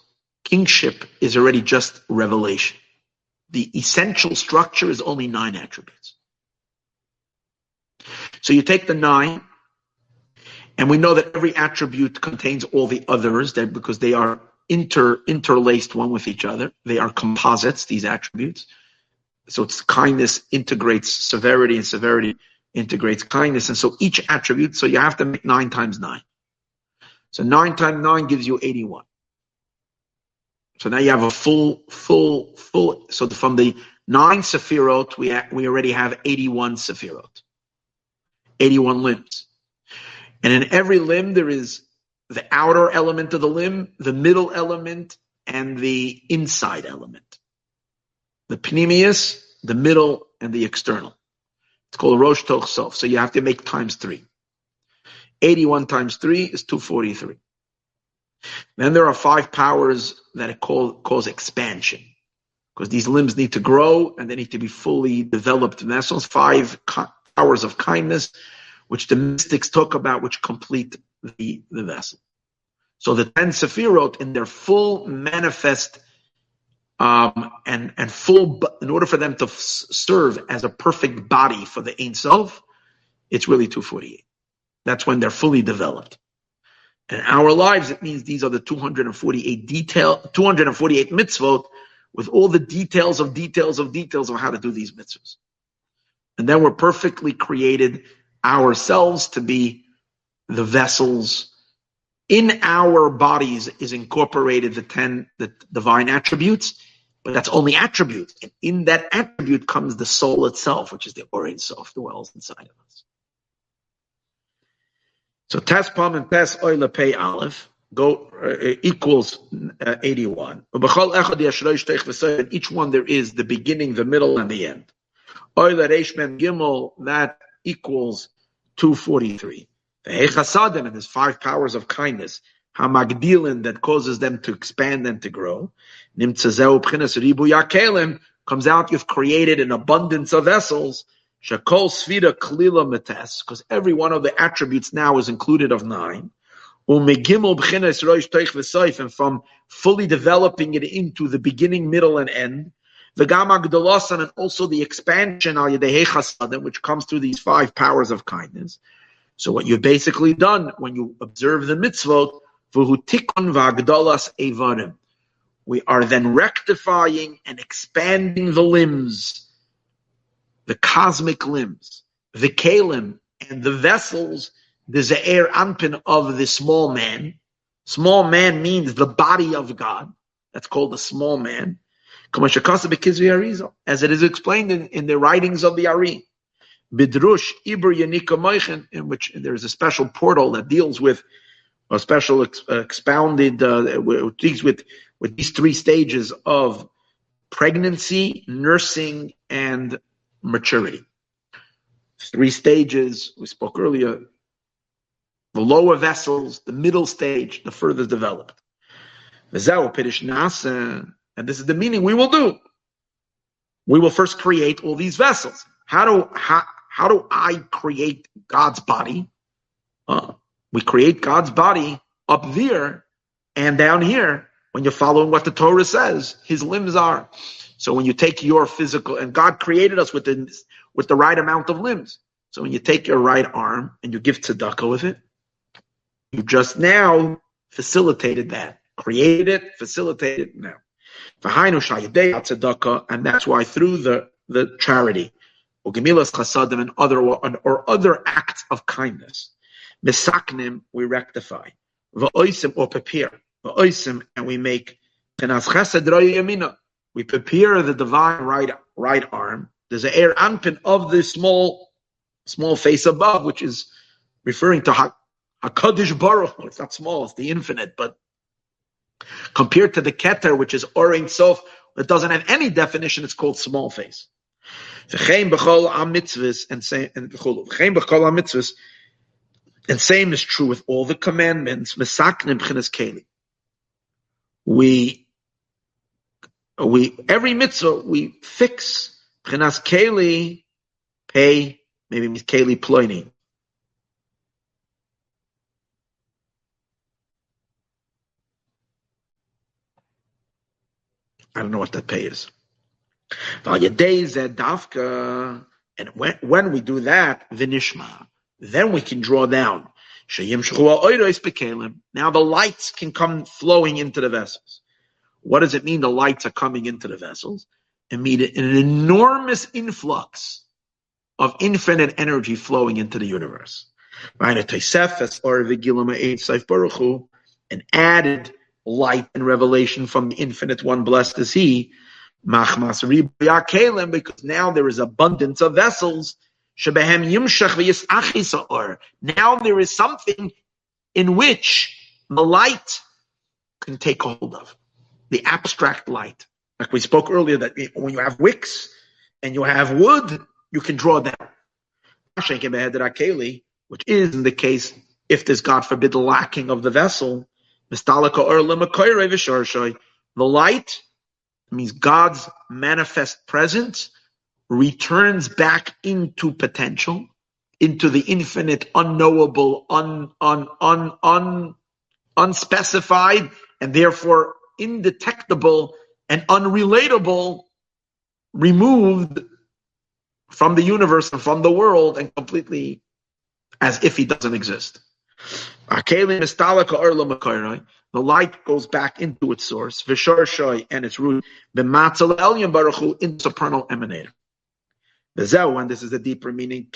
kingship, is already just revelation. The essential structure is only nine attributes. So you take the nine, and we know that every attribute contains all the others that because they are inter interlaced one with each other. They are composites, these attributes. So it's kindness integrates severity and severity integrates kindness. And so each attribute, so you have to make nine times nine. So nine times nine gives you 81. So now you have a full, full, full. So from the nine Sephirot, we, we already have 81 Sephirot. 81 limbs. And in every limb, there is the outer element of the limb, the middle element, and the inside element. The pnimius, the middle, and the external. It's called Rosh Toch Sof. So you have to make times three. 81 times three is 243. Then there are five powers that call, cause expansion. Because these limbs need to grow and they need to be fully developed vessels. Five powers of kindness, which the mystics talk about, which complete the, the vessel. So the ten Sephirot in their full manifest um, and and full, in order for them to f- serve as a perfect body for the Ein Sof, it's really 248. That's when they're fully developed. In our lives, it means these are the 248 detail, 248 mitzvot with all the details of details of details of how to do these mitzvahs. And then we're perfectly created ourselves to be the vessels. In our bodies is incorporated the 10 the divine attributes, but that's only attribute. And in that attribute comes the soul itself, which is the Or Ein Sof, dwells inside of us. So Tes Palm and Tes Oila Pei Aleph go uh, equals uh, 81. Each one there is the beginning, the middle, and the end. Oila Reish Gimel, that equals 243. The Hechasadim, and his five powers of kindness, Hamagdilin, that causes them to expand and to grow. Nimtzazeu Pchinas Ribu Yakelim, comes out, you've created an abundance of vessels. Shakol Svira Kalila Metes, because every one of the attributes now is included of nine. Umegimel B'chinas Roish Teich V'Soif, and from fully developing it into the beginning, middle, and end. The Gama Gdolosan and also the expansion al Chasadim, which comes through these five powers of kindness. So what you've basically done when you observe the mitzvot, V'hutikon v'agdolas evarim. We are then rectifying and expanding the limbs, the cosmic limbs, the kalim, and the vessels, the ze'er anpin of the small man. Small man means the body of God. That's called the small man. As it is explained in, in the writings of the Ari. Bidrush Yanika in which there is a special portal that deals with a special ex, expounded uh, with, with these three stages of pregnancy, nursing, and maturity. Three stages we spoke earlier. The lower vessels, the middle stage, the further developed. And this is the meaning we will do. We will first create all these vessels. How do how, how do I create God's body? Uh, we create God's body up there and down here. When you're following what the Torah says, His limbs are. So when you take your physical, and God created us with the with the right amount of limbs. So when you take your right arm and you give tzedakah with it, you just now facilitated that, created it, facilitated it now. And that's why through the, the charity, or gemilas chasadim and other or other acts of kindness, Misaknim, we rectify. Va'oisim, or prepare. Va'oisim, and we make. We prepare the divine right right arm. There's an Ze'ir Anpin of the small small face above, which is referring to Hakadosh Baruch. It's not small; it's the infinite. But compared to the Keter, which is Or Ein Sof, that doesn't have any definition. It's called small face. And and and same is true with all the commandments. We, we, every mitzvah, we fix Keli, pay, maybe means Keli Ploini. I don't know what that pay is. And when, when we do that, vinishma, then we can draw down. Now the lights can come flowing into the vessels. What does it mean the lights are coming into the vessels? It means an enormous influx of infinite energy flowing into the universe. An added light and revelation from the infinite one, blessed is he. Because now there is abundance of vessels now there is something in which the light can take hold of. The abstract light. Like we spoke earlier, that when you have wicks and you have wood, you can draw down. Which is in the case if there's, God forbid, the lacking of the vessel. The light means God's manifest presence returns back into potential, into the infinite, unknowable, un, un, un, un, unspecified, and therefore indetectable and unrelatable, removed from the universe and from the world and completely as if he doesn't exist. The light goes back into its source, and its root, in supernal emanator. And this is the deeper meaning of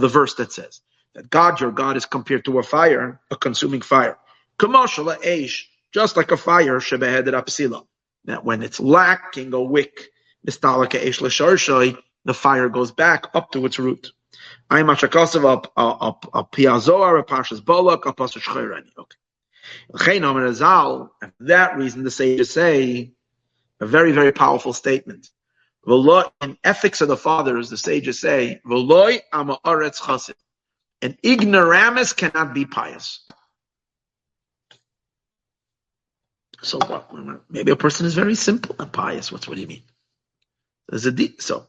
the verse that says that God, your God, is compared to a fire, a consuming fire. Just like a fire, that when it's lacking a wick, the fire goes back up to its root. I'm a Shakosov a Piazor, a Pashas Bolak, a Pasha Shcherani. Okay. For that reason, the sages say a very, very powerful statement. The law in ethics of the fathers, the sages say, "V'loy am ha'aretz chasid." An ignoramus cannot be pious. So what? Maybe a person is very simple and pious. What's what do you mean? There's a deep, so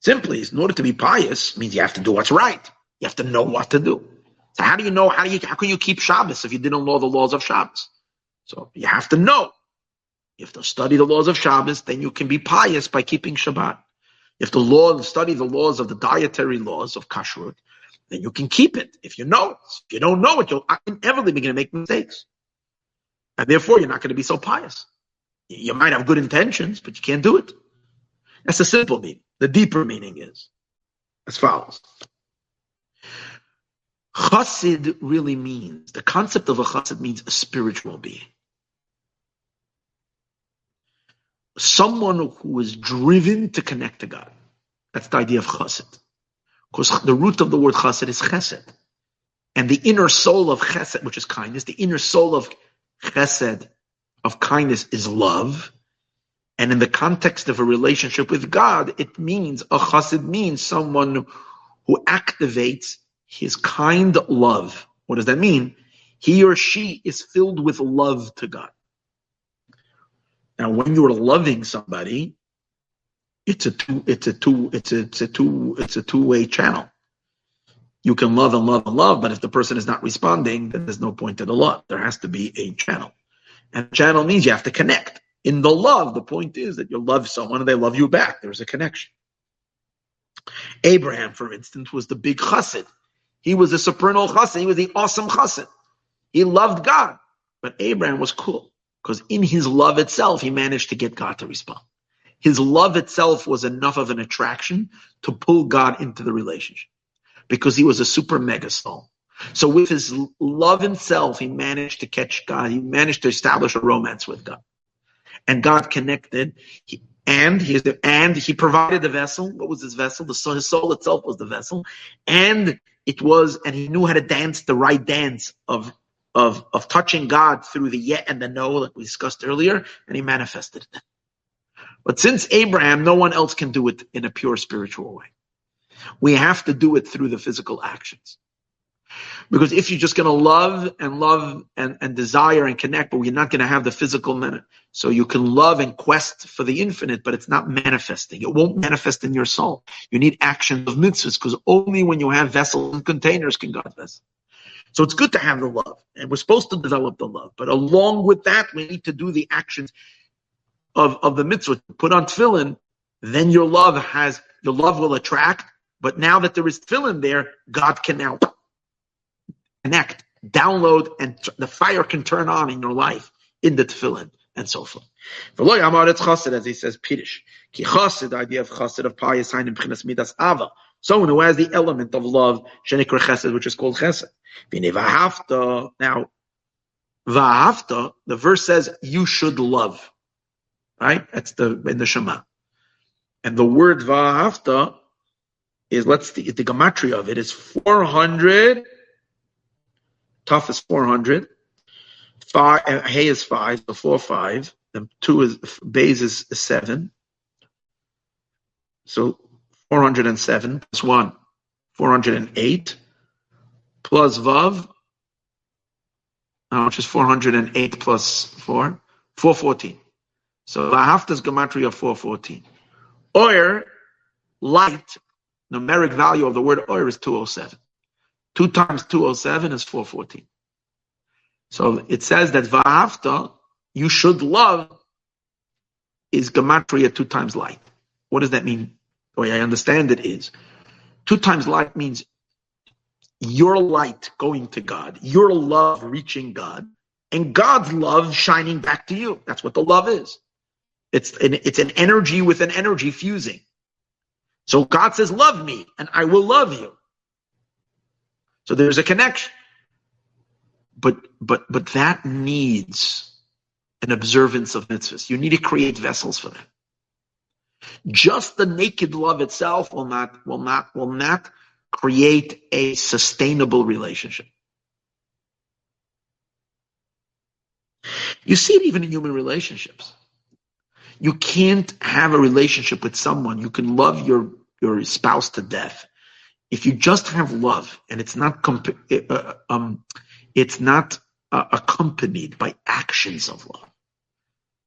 simply, in order to be pious, means you have to do what's right. You have to know what to do. So how do you know? How do you? How can you keep Shabbos if you didn't know the laws of Shabbos? So you have to know. You to study the laws of Shabbos, then you can be pious by keeping Shabbat. You to law, study the laws of the dietary laws of kashrut, then you can keep it if you know it. If you don't know it, you'll inevitably be going to make mistakes. And therefore, you're not going to be so pious. You might have good intentions, but you can't do it. That's a simple meaning. The deeper meaning is as follows. Chassid really means, the concept of a chassid means a spiritual being. Someone who is driven to connect to God. That's the idea of chassid. Because the root of the word chesed is chesed. And the inner soul of chesed, which is kindness, the inner soul of chesed, of kindness, is love. And in the context of a relationship with God, it means, a chassid means someone who activates his kind love. What does that mean? He or she is filled with love to God. Now, when you're loving somebody, it's a two it's a two it's a, it's a two it's a two-way channel. You can love and love and love but if the person is not responding then there's no point to the love. There has to be a channel. And channel means you have to connect. In the love the point is that you love someone and they love you back. There's a connection. Abraham for instance was the big chassid. He was a supernal chassid. He was the awesome chassid. He loved god but abraham was cool because in his love itself he managed to get god to respond his love itself was enough of an attraction to pull God into the relationship because he was a super mega soul. So with his love himself, he managed to catch God. He managed to establish a romance with God. And God connected. He, and he and he provided the vessel. What was his vessel? The soul, his soul itself was the vessel, and it was, and he knew how to dance the right dance of of of touching God through the yet and the no, like we discussed earlier, and he manifested it. But since Abraham, no one else can do it in a pure spiritual way. We have to do it through the physical actions. Because if you're just going to love and love and, and desire and connect, but you're not going to have the physical minute. So you can love and quest for the infinite, but it's not manifesting. It won't manifest in your soul. You need action of mitzvahs because only when you have vessels and containers can God vessel. So it's good to have the love and we're supposed to develop the love. But along with that, we need to do the actions of, of the mitzvah, put on tefillin, then your love has, your love will attract. But now that there is tefillin there, God can now connect, download, and the fire can turn on in your life in the tefillin and so forth. As he says, Pirish. Ki chassid, the idea of chassid, of pious sign in Midas Ahava. Someone who has the element of love, shenikra chesed, which is called chesed. Now, vahafta, the verse says, you should love. Right? That's the in the Shema. And the word va'afta is let's see the gematria of it is 400. Tough is 400. Five, uh, is five, The four five. And two is base is seven. So 407 plus one, 408 plus vav, uh, which is 408 plus four, 414. So the Lahafta's gematria 414. Oir, light, numeric value of the word oir is 207. Two times 207 is 414. So it says that Vahafta, you should love, is gematria two times light. What does that mean? Way I understand it is, two times light means your light going to God, your love reaching God, and God's love shining back to you. That's what the love is. It's an, it's an energy with an energy fusing. So God says, love me and I will love you. So there's a connection. But, but, but that needs an observance of mitzvahs. You need to create vessels for that. Just the naked love itself will not, will not, will not create a sustainable relationship. You see it even in human relationships. You can't have a relationship with someone. You can love your, your spouse to death. If you just have love and it's not, comp- uh, um, it's not uh, accompanied by actions of love.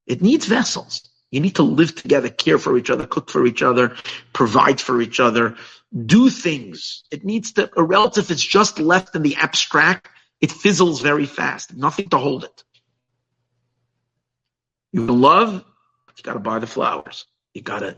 It needs vessels. You need to live together, care for each other, cook for each other, provide for each other, do things. It needs to, a relative is just left in the abstract, it fizzles very fast. Nothing to hold it. You love, you got to buy the flowers. You got to